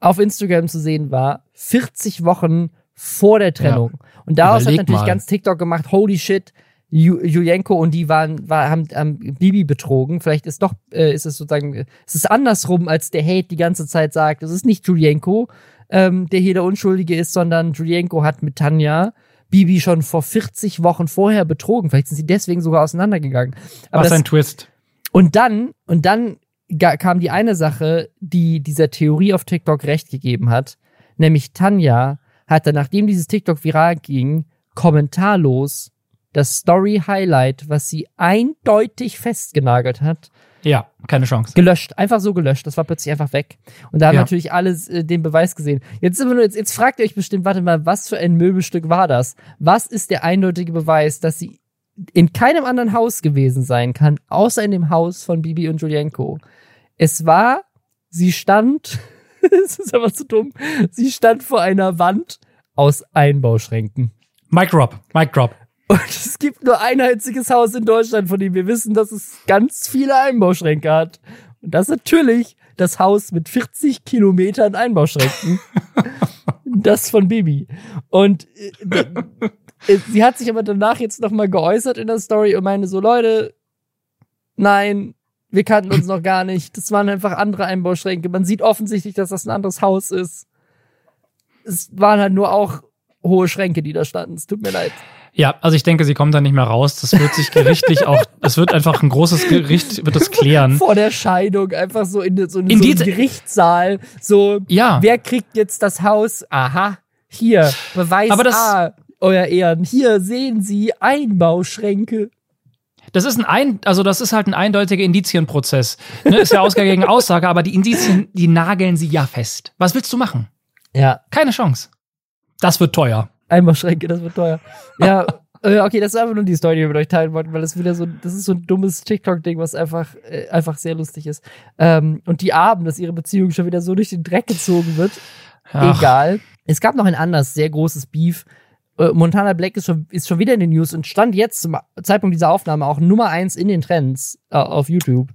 auf Instagram zu sehen war. 40 Wochen vor der Trennung. Ja. Und daraus Überleg hat natürlich mal. ganz TikTok gemacht, holy shit, Julienko und die waren, war, haben, haben Bibi betrogen. Vielleicht ist doch, äh, ist es sozusagen, es ist andersrum, als der Hate die ganze Zeit sagt. Es ist nicht Julienko, ähm, der hier der Unschuldige ist, sondern Julienko hat mit Tanja Bibi schon vor 40 Wochen vorher betrogen. Vielleicht sind sie deswegen sogar auseinandergegangen. Aber Was das, ein Twist. Und dann, und dann kam die eine Sache, die dieser Theorie auf TikTok recht gegeben hat, nämlich Tanja hatte, nachdem dieses TikTok viral ging, kommentarlos das Story Highlight, was sie eindeutig festgenagelt hat, ja, keine Chance. Gelöscht, einfach so gelöscht. Das war plötzlich einfach weg. Und da haben ja. natürlich alle äh, den Beweis gesehen. Jetzt, sind wir nur, jetzt, jetzt fragt ihr euch bestimmt, warte mal, was für ein Möbelstück war das? Was ist der eindeutige Beweis, dass sie in keinem anderen Haus gewesen sein kann, außer in dem Haus von Bibi und Julienko? Es war, sie stand, es ist einfach zu dumm, sie stand vor einer Wand aus Einbauschränken. Mic drop, Mic drop. Und es gibt nur ein einziges Haus in Deutschland, von dem wir wissen, dass es ganz viele Einbauschränke hat. Und das ist natürlich das Haus mit 40 Kilometern Einbauschränken. das von Bibi. Und äh, äh, sie hat sich aber danach jetzt nochmal geäußert in der Story und meine so, Leute, nein, wir kannten uns noch gar nicht. Das waren einfach andere Einbauschränke. Man sieht offensichtlich, dass das ein anderes Haus ist. Es waren halt nur auch hohe Schränke, die da standen. Es tut mir leid. Ja, also ich denke, sie kommt da nicht mehr raus. Das wird sich gerichtlich auch, es wird einfach ein großes Gericht, wird das klären. Vor der Scheidung einfach so in, so in, in so einen Gerichtssaal. So, ja. wer kriegt jetzt das Haus? Aha, hier, Beweis Aber das, A, euer Ehren. Hier sehen Sie Einbauschränke. Das ist ein, ein also das ist halt ein eindeutiger Indizienprozess. Ne? Ist ja Ausgabe gegen Aussage, aber die Indizien, die nageln sie ja fest. Was willst du machen? Ja. Keine Chance. Das wird teuer. Einbauschränke, das wird teuer. Ja, äh, okay, das ist einfach nur die Story, die wir mit euch teilen wollten, weil das wieder so, das ist so ein dummes TikTok-Ding, was einfach, äh, einfach sehr lustig ist. Ähm, und die Abend, dass ihre Beziehung schon wieder so durch den Dreck gezogen wird. Ach. Egal. Es gab noch ein anderes, sehr großes Beef. Äh, Montana Black ist schon, ist schon wieder in den News und stand jetzt zum Zeitpunkt dieser Aufnahme auch Nummer eins in den Trends äh, auf YouTube.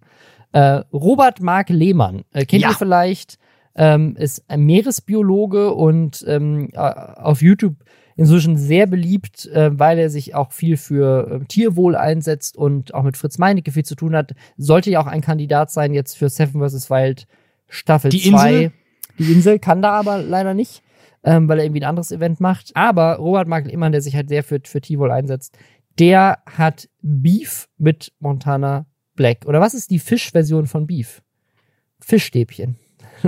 Äh, Robert Mark Lehmann, kennt ja. ihr vielleicht, ähm, ist ein Meeresbiologe und ähm, auf YouTube inzwischen sehr beliebt, äh, weil er sich auch viel für äh, Tierwohl einsetzt und auch mit Fritz Meinecke viel zu tun hat. Sollte ja auch ein Kandidat sein jetzt für Seven vs. Wild Staffel 2. Die Insel kann da aber leider nicht, ähm, weil er irgendwie ein anderes Event macht. Aber Robert Markel Immern, der sich halt sehr für, für Tierwohl einsetzt, der hat Beef mit Montana Black. Oder was ist die Fischversion von Beef? Fischstäbchen.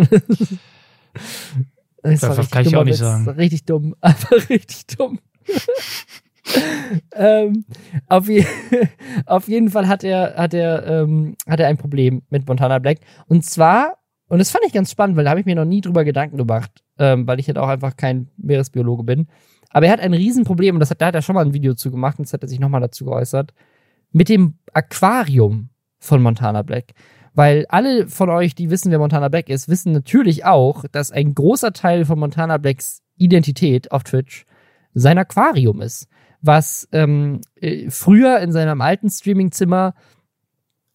das, das, das kann ich auch nicht sagen. Richtig dumm. Einfach richtig dumm. ähm, auf, je auf, jeden Fall hat er, hat, er, ähm, hat er ein Problem mit Montana Black. Und zwar, und das fand ich ganz spannend, weil da habe ich mir noch nie drüber Gedanken gemacht, ähm, weil ich halt auch einfach kein Meeresbiologe bin. Aber er hat ein Riesenproblem, und das hat, da hat er schon mal ein Video zu gemacht, und das hat er sich nochmal dazu geäußert, mit dem Aquarium von Montana Black. Weil alle von euch, die wissen, wer Montana Black ist, wissen natürlich auch, dass ein großer Teil von Montana Blacks Identität auf Twitch sein Aquarium ist. Was ähm, äh, früher in seinem alten Streamingzimmer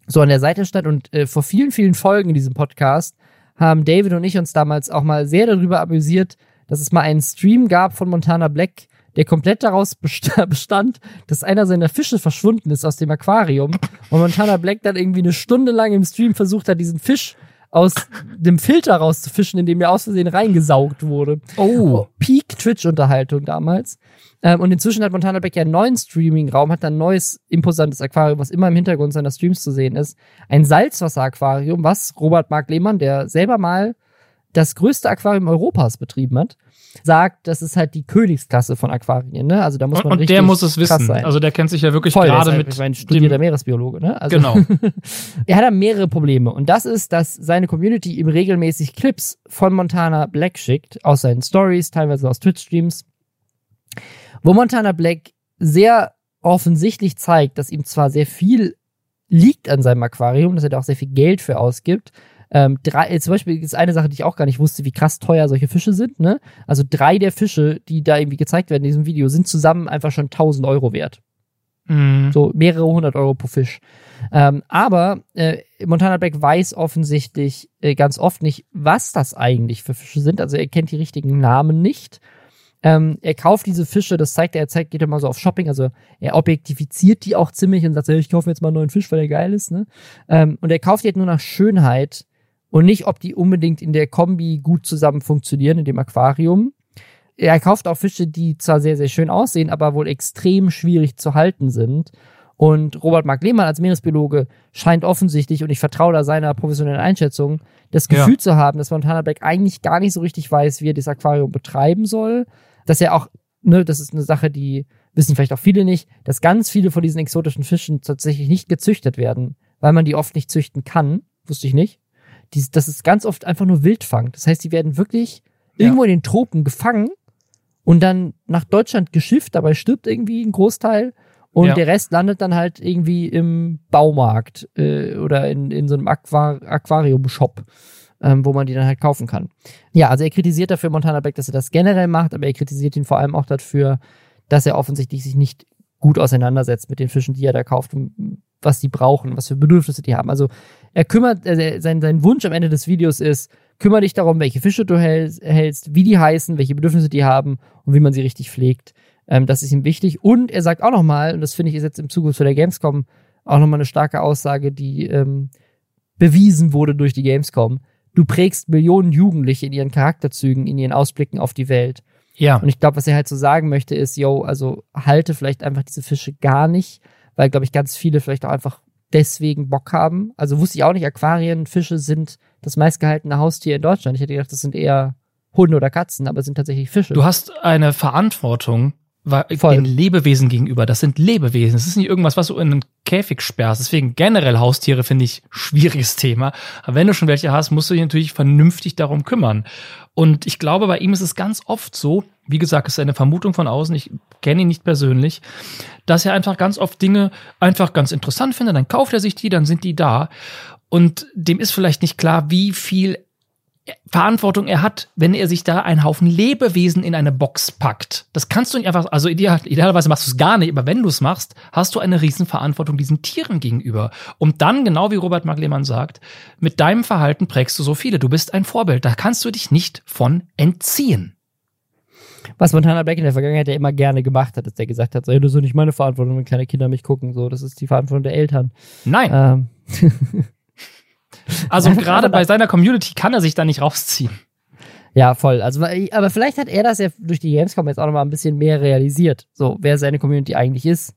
so an der Seite stand und äh, vor vielen, vielen Folgen in diesem Podcast haben David und ich uns damals auch mal sehr darüber amüsiert, dass es mal einen Stream gab von Montana Black, der komplett daraus bestand, dass einer seiner Fische verschwunden ist aus dem Aquarium und Montana Black dann irgendwie eine Stunde lang im Stream versucht hat, diesen Fisch aus dem Filter rauszufischen, in dem er aus Versehen reingesaugt wurde. Oh. Peak Twitch-Unterhaltung damals. Ähm, und inzwischen hat Montana Beck ja einen neuen Streaming-Raum, hat ein neues imposantes Aquarium, was immer im Hintergrund seiner Streams zu sehen ist. Ein Salzwasser-Aquarium, was Robert Mark Lehmann, der selber mal das größte Aquarium Europas betrieben hat, sagt, das ist halt die Königsklasse von Aquarien. Ne? Also da muss man und, und der muss es wissen. Sein. Also der kennt sich ja wirklich Voll, gerade mit. Ein studierter Meeresbiologe. Ne? Also, genau. er hat da mehrere Probleme und das ist, dass seine Community ihm regelmäßig Clips von Montana Black schickt aus seinen Stories, teilweise aus Twitch-Streams, wo Montana Black sehr offensichtlich zeigt, dass ihm zwar sehr viel liegt an seinem Aquarium, dass er da auch sehr viel Geld für ausgibt, ähm, drei, äh, zum Beispiel ist eine Sache, die ich auch gar nicht wusste, wie krass teuer solche Fische sind. Ne? Also drei der Fische, die da irgendwie gezeigt werden in diesem Video, sind zusammen einfach schon 1000 Euro wert. Mhm. So mehrere hundert Euro pro Fisch. Ähm, aber äh, Montana Black weiß offensichtlich äh, ganz oft nicht, was das eigentlich für Fische sind. Also er kennt die richtigen Namen nicht. Ähm, er kauft diese Fische, das zeigt er, er zeigt, geht immer so auf Shopping, also er objektifiziert die auch ziemlich und sagt, ich kaufe jetzt mal einen neuen Fisch, weil der geil ist. Ne? Ähm, und er kauft die halt nur nach Schönheit und nicht, ob die unbedingt in der Kombi gut zusammen funktionieren, in dem Aquarium. Er kauft auch Fische, die zwar sehr, sehr schön aussehen, aber wohl extrem schwierig zu halten sind. Und Robert Mark Lehmann als Meeresbiologe scheint offensichtlich, und ich vertraue da seiner professionellen Einschätzung, das Gefühl ja. zu haben, dass Montana Black eigentlich gar nicht so richtig weiß, wie er das Aquarium betreiben soll. Dass er auch, ne, das ist eine Sache, die wissen vielleicht auch viele nicht, dass ganz viele von diesen exotischen Fischen tatsächlich nicht gezüchtet werden, weil man die oft nicht züchten kann. Wusste ich nicht die, das ist ganz oft einfach nur Wildfang. Das heißt, die werden wirklich ja. irgendwo in den Tropen gefangen und dann nach Deutschland geschifft, dabei stirbt irgendwie ein Großteil und ja. der Rest landet dann halt irgendwie im Baumarkt äh, oder in, in so einem Aquar Aquarium-Shop, ähm, wo man die dann halt kaufen kann. Ja, also er kritisiert dafür Montana Beck, dass er das generell macht, aber er kritisiert ihn vor allem auch dafür, dass er offensichtlich sich nicht gut auseinandersetzt mit den Fischen, die er da kauft, was die brauchen, was für Bedürfnisse die haben. Also er kümmert, äh, sein, sein Wunsch am Ende des Videos ist, kümmere dich darum, welche Fische du hältst, wie die heißen, welche Bedürfnisse die haben und wie man sie richtig pflegt. Ähm, das ist ihm wichtig. Und er sagt auch nochmal, und das finde ich ist jetzt im Zuge zu der Gamescom auch nochmal eine starke Aussage, die ähm, bewiesen wurde durch die Gamescom. Du prägst Millionen Jugendliche in ihren Charakterzügen, in ihren Ausblicken auf die Welt. Ja. Und ich glaube, was er halt so sagen möchte, ist, yo, also halte vielleicht einfach diese Fische gar nicht, weil, glaube ich, ganz viele vielleicht auch einfach deswegen Bock haben. Also wusste ich auch nicht, Aquarien, Fische sind das meistgehaltene Haustier in Deutschland. Ich hätte gedacht, das sind eher Hunde oder Katzen, aber es sind tatsächlich Fische. Du hast eine Verantwortung Voll. den Lebewesen gegenüber. Das sind Lebewesen. Das ist nicht irgendwas, was du in einen Käfig sperrst. Deswegen generell Haustiere finde ich schwieriges Thema. Aber wenn du schon welche hast, musst du dich natürlich vernünftig darum kümmern. Und ich glaube, bei ihm ist es ganz oft so, wie gesagt, es ist eine Vermutung von außen, ich kenne ihn nicht persönlich, dass er einfach ganz oft Dinge einfach ganz interessant findet, dann kauft er sich die, dann sind die da. Und dem ist vielleicht nicht klar, wie viel Verantwortung er hat, wenn er sich da einen Haufen Lebewesen in eine Box packt. Das kannst du nicht einfach, also ideal, idealerweise machst du es gar nicht, aber wenn du es machst, hast du eine Riesenverantwortung diesen Tieren gegenüber. Und dann, genau wie Robert Maglemann sagt, mit deinem Verhalten prägst du so viele. Du bist ein Vorbild. Da kannst du dich nicht von entziehen. Was Montana Black in der Vergangenheit ja immer gerne gemacht hat, dass er gesagt hat, so, hey, das ist nicht meine Verantwortung, wenn kleine Kinder mich gucken. So, das ist die Verantwortung der Eltern. Nein. Ähm. Also gerade bei seiner Community kann er sich da nicht rausziehen. Ja, voll. Also, aber vielleicht hat er das ja durch die Gamescom jetzt auch noch mal ein bisschen mehr realisiert. So, wer seine Community eigentlich ist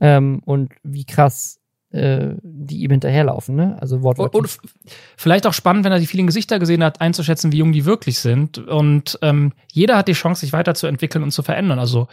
ähm, und wie krass äh, die ihm hinterherlaufen, ne? Also wortwörtlich. Und vielleicht auch spannend, wenn er die vielen Gesichter gesehen hat, einzuschätzen, wie jung die wirklich sind. Und ähm, jeder hat die Chance, sich weiterzuentwickeln und zu verändern. Also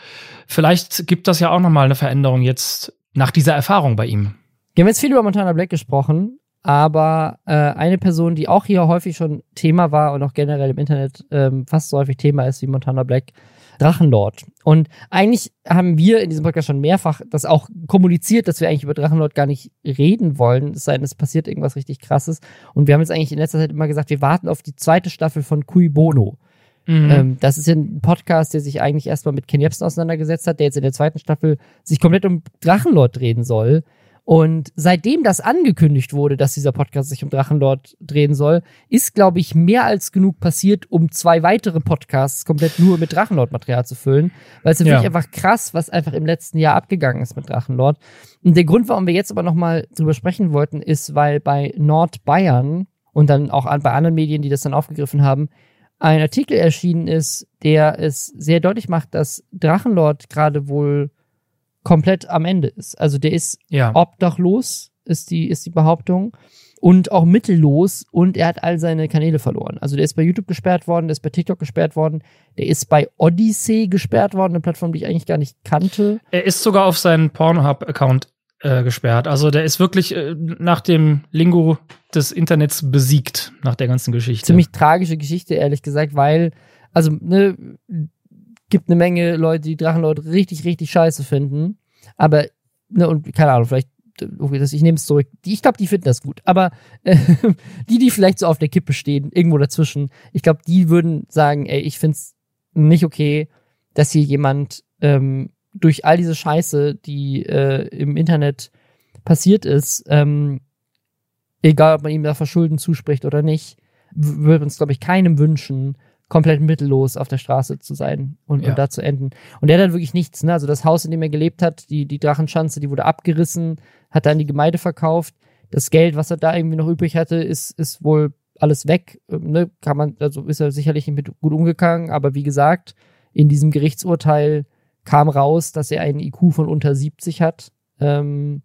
vielleicht gibt das ja auch nochmal eine Veränderung jetzt nach dieser Erfahrung bei ihm. Wir haben jetzt viel über Montana Black gesprochen, aber äh, eine Person, die auch hier häufig schon Thema war und auch generell im Internet ähm, fast so häufig Thema ist wie Montana Black, Drachenlord. Und eigentlich haben wir in diesem Podcast schon mehrfach das auch kommuniziert, dass wir eigentlich über Drachenlord gar nicht reden wollen, es sei denn, es passiert irgendwas richtig krasses. Und wir haben jetzt eigentlich in letzter Zeit immer gesagt, wir warten auf die zweite Staffel von Cui Bono. Mhm. Ähm, das ist ja ein Podcast, der sich eigentlich erstmal mit Ken Jebsen auseinandergesetzt hat, der jetzt in der zweiten Staffel sich komplett um Drachenlord drehen soll. Und seitdem das angekündigt wurde, dass dieser Podcast sich um Drachenlord drehen soll, ist, glaube ich, mehr als genug passiert, um zwei weitere Podcasts komplett nur mit Drachenlord-Material zu füllen. Weil es natürlich ja. einfach krass, was einfach im letzten Jahr abgegangen ist mit Drachenlord. Und der Grund, warum wir jetzt aber nochmal drüber sprechen wollten, ist, weil bei Nordbayern und dann auch bei anderen Medien, die das dann aufgegriffen haben, ein Artikel erschienen ist, der es sehr deutlich macht, dass Drachenlord gerade wohl komplett am Ende ist. Also der ist ja. obdachlos, ist die, ist die Behauptung. Und auch mittellos und er hat all seine Kanäle verloren. Also der ist bei YouTube gesperrt worden, der ist bei TikTok gesperrt worden, der ist bei Odyssey gesperrt worden, eine Plattform, die ich eigentlich gar nicht kannte. Er ist sogar auf seinen Pornhub-Account äh, gesperrt. Also der ist wirklich äh, nach dem Lingo des Internets besiegt, nach der ganzen Geschichte. Ziemlich tragische Geschichte, ehrlich gesagt, weil, also, ne, gibt eine Menge Leute, die Drachenlord richtig, richtig scheiße finden. Aber, ne, und keine Ahnung, vielleicht, okay, ich nehme es zurück. Ich glaube, die finden das gut. Aber äh, die, die vielleicht so auf der Kippe stehen, irgendwo dazwischen, ich glaube, die würden sagen, ey, ich finde es nicht okay, dass hier jemand ähm, durch all diese Scheiße, die äh, im Internet passiert ist, ähm, egal ob man ihm da Verschulden zuspricht oder nicht, würde uns, glaube ich, keinem wünschen, komplett mittellos auf der Straße zu sein und, ja. und da zu enden. Und er hat dann wirklich nichts, ne? Also das Haus, in dem er gelebt hat, die, die Drachenschanze, die wurde abgerissen, hat dann die Gemeinde verkauft. Das Geld, was er da irgendwie noch übrig hatte, ist, ist wohl alles weg. Ähm, ne? Kann man, also ist er sicherlich nicht mit gut umgegangen, aber wie gesagt, in diesem Gerichtsurteil kam raus, dass er einen IQ von unter 70 hat. Ähm,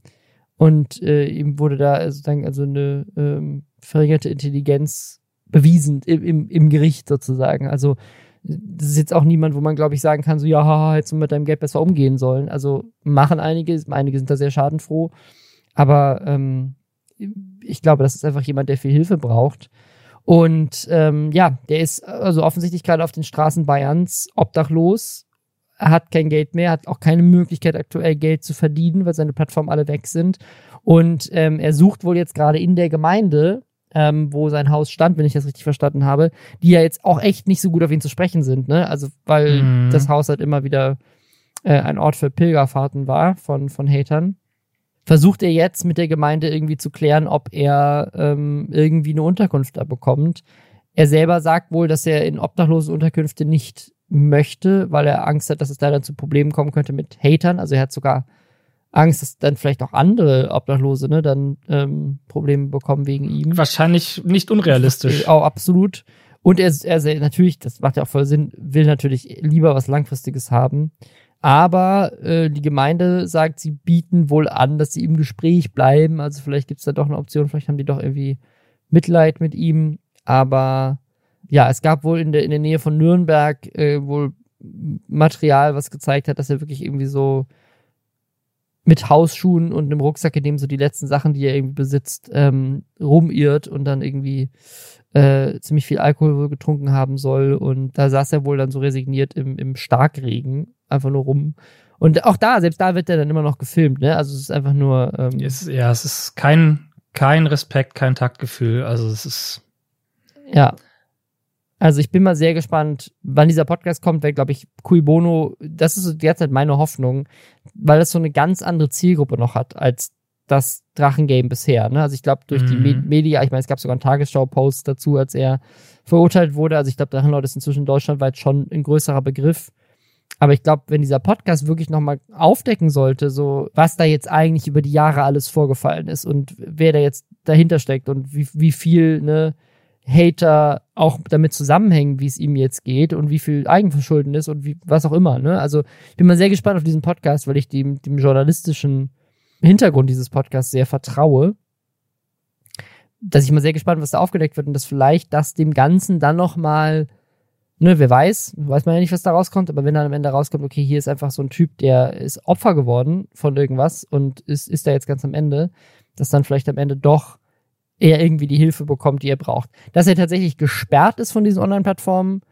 und äh, ihm wurde da sozusagen also eine ähm, verringerte Intelligenz bewiesen im, im, im Gericht sozusagen. Also das ist jetzt auch niemand, wo man, glaube ich, sagen kann, so, ja, haha, hättest du mit deinem Geld besser umgehen sollen. Also machen einige, einige sind da sehr schadenfroh. Aber ähm, ich glaube, das ist einfach jemand, der viel Hilfe braucht. Und ähm, ja, der ist also offensichtlich gerade auf den Straßen Bayerns obdachlos. Hat kein Geld mehr, hat auch keine Möglichkeit, aktuell Geld zu verdienen, weil seine Plattformen alle weg sind. Und ähm, er sucht wohl jetzt gerade in der Gemeinde ähm, wo sein Haus stand, wenn ich das richtig verstanden habe, die ja jetzt auch echt nicht so gut auf ihn zu sprechen sind, ne? Also, weil mhm. das Haus halt immer wieder äh, ein Ort für Pilgerfahrten war von, von Hatern. Versucht er jetzt mit der Gemeinde irgendwie zu klären, ob er ähm, irgendwie eine Unterkunft da bekommt. Er selber sagt wohl, dass er in obdachlosen Unterkünfte nicht möchte, weil er Angst hat, dass es da dann zu Problemen kommen könnte mit Hatern. Also er hat sogar Angst, dass dann vielleicht auch andere Obdachlose ne, dann ähm, Probleme bekommen wegen ihm. Wahrscheinlich nicht unrealistisch. Auch absolut. Und er, er natürlich, das macht ja auch voll Sinn, will natürlich lieber was Langfristiges haben. Aber äh, die Gemeinde sagt, sie bieten wohl an, dass sie im Gespräch bleiben. Also vielleicht gibt es da doch eine Option, vielleicht haben die doch irgendwie Mitleid mit ihm. Aber ja, es gab wohl in der, in der Nähe von Nürnberg äh, wohl Material, was gezeigt hat, dass er wirklich irgendwie so mit Hausschuhen und einem Rucksack, in dem so die letzten Sachen, die er irgendwie besitzt, ähm, rumirrt und dann irgendwie äh, ziemlich viel Alkohol getrunken haben soll. Und da saß er wohl dann so resigniert im, im Starkregen, einfach nur rum. Und auch da, selbst da wird er dann immer noch gefilmt, ne? Also es ist einfach nur. Ähm, es, ja, es ist kein, kein Respekt, kein Taktgefühl. Also es ist. Ja. Also ich bin mal sehr gespannt, wann dieser Podcast kommt, weil, glaube ich, Cui Bono, das ist derzeit meine Hoffnung, weil es so eine ganz andere Zielgruppe noch hat als das Drachengame bisher. Ne? Also ich glaube, durch mhm. die Med Media, ich meine, es gab sogar einen Tagesschau-Post dazu, als er verurteilt wurde. Also ich glaube, Drachenlord ist inzwischen deutschlandweit schon ein größerer Begriff. Aber ich glaube, wenn dieser Podcast wirklich nochmal aufdecken sollte, so was da jetzt eigentlich über die Jahre alles vorgefallen ist und wer da jetzt dahinter steckt und wie, wie viel, ne, Hater auch damit zusammenhängen, wie es ihm jetzt geht und wie viel Eigenverschulden ist und wie, was auch immer. Ne? Also ich bin mal sehr gespannt auf diesen Podcast, weil ich dem, dem journalistischen Hintergrund dieses Podcasts sehr vertraue, dass ich mal sehr gespannt, was da aufgedeckt wird und dass vielleicht das dem Ganzen dann noch mal ne, wer weiß, weiß man ja nicht, was da rauskommt, aber wenn dann am Ende rauskommt, okay, hier ist einfach so ein Typ, der ist Opfer geworden von irgendwas und ist, ist da jetzt ganz am Ende, dass dann vielleicht am Ende doch er irgendwie die Hilfe bekommt, die er braucht. Dass er tatsächlich gesperrt ist von diesen Online-Plattformen,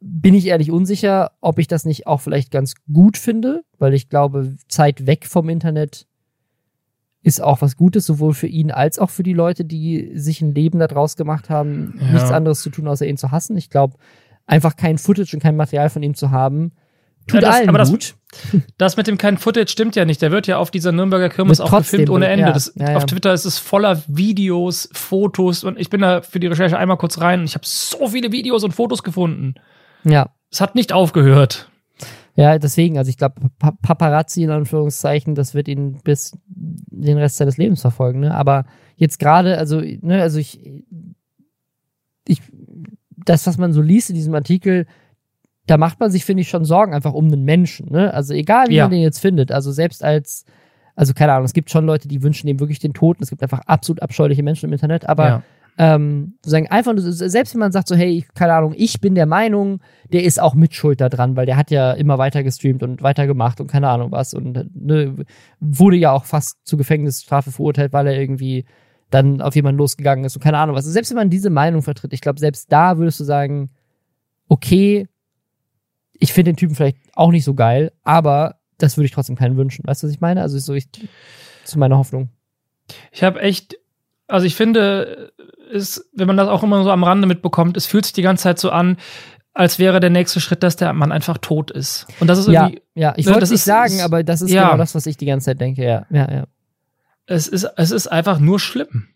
bin ich ehrlich unsicher, ob ich das nicht auch vielleicht ganz gut finde, weil ich glaube, Zeit weg vom Internet ist auch was Gutes, sowohl für ihn als auch für die Leute, die sich ein Leben daraus gemacht haben, ja. nichts anderes zu tun, außer ihn zu hassen. Ich glaube, einfach kein Footage und kein Material von ihm zu haben, tut ja, das, allen aber gut. Das, das, mit dem kein Footage stimmt ja nicht. Der wird ja auf dieser Nürnberger Kirmes auch gefilmt ohne Ende. Ja, das, ja, auf Twitter ist es voller Videos, Fotos und ich bin da für die Recherche einmal kurz rein und ich habe so viele Videos und Fotos gefunden. Ja. Es hat nicht aufgehört. Ja, deswegen, also ich glaube, Paparazzi in Anführungszeichen, das wird ihn bis den Rest seines Lebens verfolgen, ne? Aber jetzt gerade, also, ne, also ich, ich, das, was man so liest in diesem Artikel, da macht man sich, finde ich, schon Sorgen einfach um den Menschen, ne? Also egal, wie ja. man den jetzt findet, also selbst als, also keine Ahnung, es gibt schon Leute, die wünschen ihm wirklich den Tod, es gibt einfach absolut abscheuliche Menschen im Internet, aber ja ähm, sozusagen einfach, selbst wenn man sagt so, hey, keine Ahnung, ich bin der Meinung, der ist auch Mitschuld dran, weil der hat ja immer weiter gestreamt und weiter gemacht und keine Ahnung was und ne, wurde ja auch fast zu Gefängnisstrafe verurteilt, weil er irgendwie dann auf jemanden losgegangen ist und keine Ahnung was. Also selbst wenn man diese Meinung vertritt, ich glaube, selbst da würdest du sagen, okay, ich finde den Typen vielleicht auch nicht so geil, aber das würde ich trotzdem keinen wünschen. Weißt du, was ich meine? Also ist so ich, zu meiner Hoffnung. Ich habe echt, also ich finde, ist, wenn man das auch immer so am Rande mitbekommt, es fühlt sich die ganze Zeit so an, als wäre der nächste Schritt, dass der Mann einfach tot ist. Und das ist irgendwie. Ja, ja. ich ne, wollte es nicht sagen, ist, aber das ist ja. genau das, was ich die ganze Zeit denke, ja. Ja, ja. Es ist, es ist einfach nur schlimm.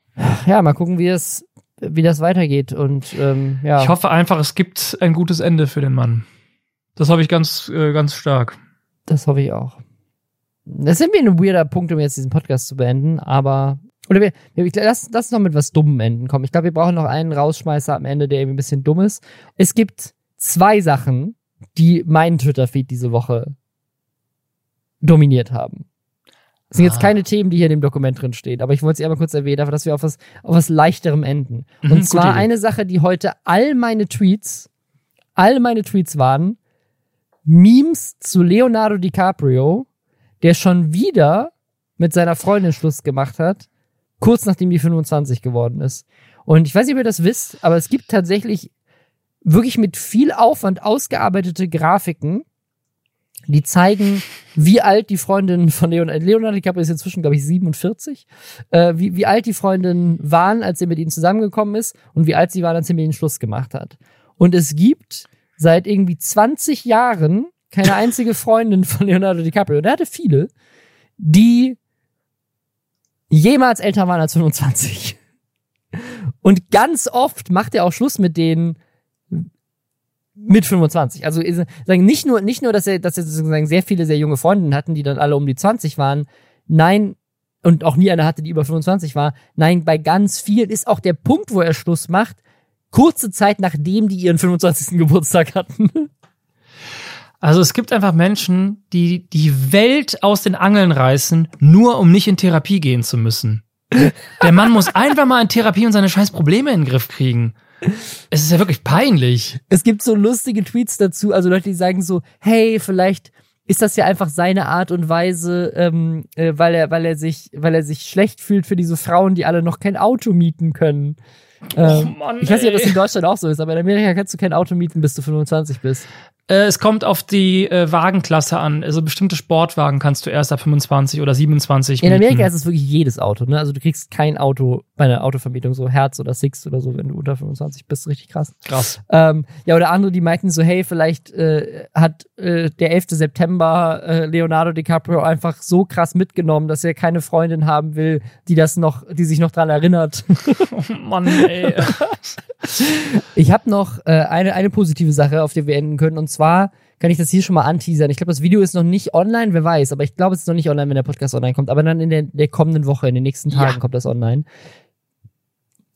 Ja, mal gucken, wie es, wie das weitergeht. Und ähm, ja. Ich hoffe einfach, es gibt ein gutes Ende für den Mann. Das hoffe ich ganz, äh, ganz stark. Das hoffe ich auch. Das sind wir ein weirder Punkt, um jetzt diesen Podcast zu beenden, aber oder wir, wir lass, lass noch mit was Dummem enden kommen. Ich glaube, wir brauchen noch einen Rausschmeißer am Ende, der irgendwie ein bisschen dumm ist. Es gibt zwei Sachen, die meinen Twitter-Feed diese Woche dominiert haben. Das sind jetzt ah. keine Themen, die hier in dem Dokument drin stehen, aber ich wollte sie einmal kurz erwähnen, dafür, dass wir auf was, auf was leichterem enden. Mhm, Und zwar eine Sache, die heute all meine Tweets, all meine Tweets waren, Memes zu Leonardo DiCaprio, der schon wieder mit seiner Freundin Schluss gemacht hat kurz nachdem die 25 geworden ist. Und ich weiß nicht, ob ihr das wisst, aber es gibt tatsächlich wirklich mit viel Aufwand ausgearbeitete Grafiken, die zeigen, wie alt die Freundin von Leonardo, Leonardo DiCaprio ist inzwischen, glaube ich, 47, äh, wie, wie alt die Freundinnen waren, als er mit ihnen zusammengekommen ist und wie alt sie waren, als er mit ihnen Schluss gemacht hat. Und es gibt seit irgendwie 20 Jahren keine einzige Freundin von Leonardo DiCaprio, und er hatte viele, die jemals älter waren als 25. Und ganz oft macht er auch Schluss mit denen mit 25. Also nicht nur nicht nur, dass er dass er sozusagen sehr viele sehr junge Freundinnen hatten, die dann alle um die 20 waren. Nein, und auch nie eine hatte, die über 25 war. Nein, bei ganz vielen ist auch der Punkt, wo er Schluss macht, kurze Zeit nachdem die ihren 25. Geburtstag hatten. Also es gibt einfach Menschen, die die Welt aus den Angeln reißen, nur um nicht in Therapie gehen zu müssen. Der Mann muss einfach mal in Therapie und seine scheiß Probleme in den Griff kriegen. Es ist ja wirklich peinlich. Es gibt so lustige Tweets dazu, also Leute, die sagen so, hey, vielleicht ist das ja einfach seine Art und Weise, ähm, äh, weil er, weil er sich, weil er sich schlecht fühlt für diese Frauen, die alle noch kein Auto mieten können. Ähm, oh Mann, ich weiß nicht, ob das in Deutschland auch so ist, aber in Amerika kannst du kein Auto mieten, bis du 25 bist. Äh, es kommt auf die äh, Wagenklasse an. Also bestimmte Sportwagen kannst du erst ab 25 oder 27 In Amerika ist es wirklich jedes Auto. Ne? Also du kriegst kein Auto bei einer Autovermietung, so Herz oder Six oder so, wenn du unter 25 bist. Richtig krass. Krass. Ähm, ja, oder andere, die meinten so, hey, vielleicht äh, hat äh, der 11. September äh, Leonardo DiCaprio einfach so krass mitgenommen, dass er keine Freundin haben will, die das noch, die sich noch dran erinnert. oh Mann, ey. ich habe noch äh, eine, eine positive Sache, auf die wir enden können. Und zwar kann ich das hier schon mal anteasern. Ich glaube, das Video ist noch nicht online, wer weiß, aber ich glaube, es ist noch nicht online, wenn der Podcast online kommt. Aber dann in der, der kommenden Woche, in den nächsten Tagen ja. kommt das online.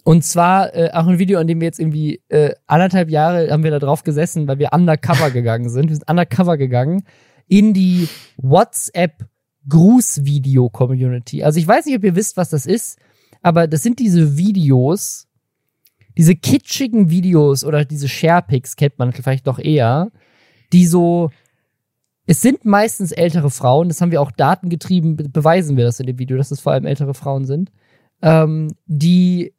Und zwar äh, auch ein Video, an dem wir jetzt irgendwie äh, anderthalb Jahre haben wir da drauf gesessen, weil wir undercover gegangen sind. Wir sind undercover gegangen in die WhatsApp Grußvideo-Community. Also ich weiß nicht, ob ihr wisst, was das ist, aber das sind diese Videos, diese kitschigen Videos oder diese Sharepics kennt man vielleicht doch eher, die so, es sind meistens ältere Frauen, das haben wir auch datengetrieben, beweisen wir das in dem Video, dass es vor allem ältere Frauen sind, ähm, die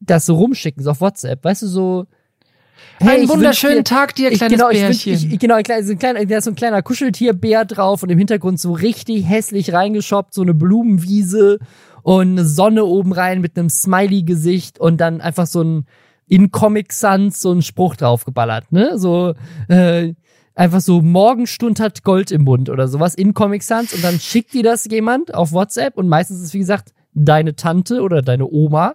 das so rumschicken, so auf WhatsApp, weißt du, so, Hey, Einen wunderschönen dir, Tag dir, kleines genau, ich, genau, Bärchen. Ich, ich, genau, ein kleiner, so ein kleiner, da ist so ein kleiner Kuscheltierbär drauf und im Hintergrund so richtig hässlich reingeschoppt, so eine Blumenwiese und eine Sonne oben rein mit einem Smiley-Gesicht und dann einfach so ein in Comic Sans so ein Spruch draufgeballert, ne? So, äh, einfach so Morgenstund hat Gold im Mund oder sowas in Comic Sans und dann schickt dir das jemand auf WhatsApp und meistens ist wie gesagt deine Tante oder deine Oma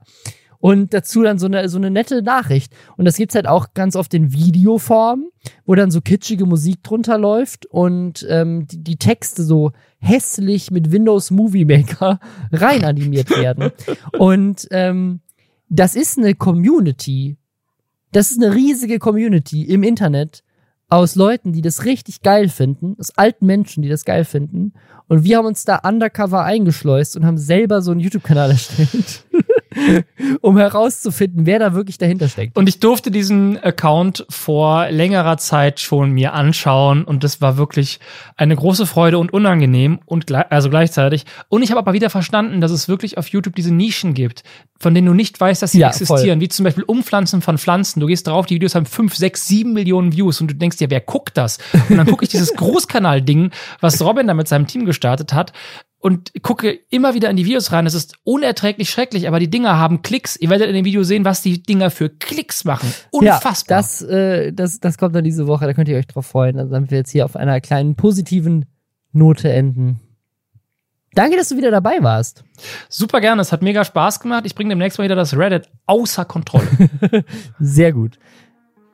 und dazu dann so eine, so eine nette Nachricht. Und das gibt's halt auch ganz oft in Videoform, wo dann so kitschige Musik drunter läuft und ähm, die, die Texte so hässlich mit Windows Movie Maker rein animiert werden. und ähm, das ist eine Community. Das ist eine riesige Community im Internet aus Leuten, die das richtig geil finden, aus alten Menschen, die das geil finden. Und wir haben uns da undercover eingeschleust und haben selber so einen YouTube-Kanal erstellt. um herauszufinden, wer da wirklich dahinter steckt. Und ich durfte diesen Account vor längerer Zeit schon mir anschauen und das war wirklich eine große Freude und unangenehm und also gleichzeitig. Und ich habe aber wieder verstanden, dass es wirklich auf YouTube diese Nischen gibt, von denen du nicht weißt, dass sie ja, existieren, voll. wie zum Beispiel Umpflanzen von Pflanzen. Du gehst drauf, die Videos haben fünf, sechs, sieben Millionen Views und du denkst dir, wer guckt das? Und dann gucke ich dieses Großkanal-Ding, was Robin da mit seinem Team gestartet hat und gucke immer wieder in die Videos rein. Es ist unerträglich schrecklich, aber die Dinger haben Klicks. Ihr werdet in dem Video sehen, was die Dinger für Klicks machen. Unfassbar. Ja, das, äh, das, das kommt dann diese Woche, da könnt ihr euch drauf freuen. Also damit wir jetzt hier auf einer kleinen positiven Note enden. Danke, dass du wieder dabei warst. Super gerne, es hat mega Spaß gemacht. Ich bringe demnächst mal wieder das Reddit außer Kontrolle. Sehr gut.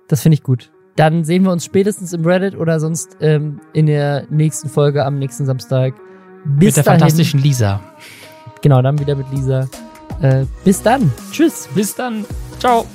Das finde ich gut. Dann sehen wir uns spätestens im Reddit oder sonst ähm, in der nächsten Folge am nächsten Samstag. Bis mit der dahin. fantastischen Lisa. Genau, dann wieder mit Lisa. Äh, bis dann. Tschüss. Bis dann. Ciao.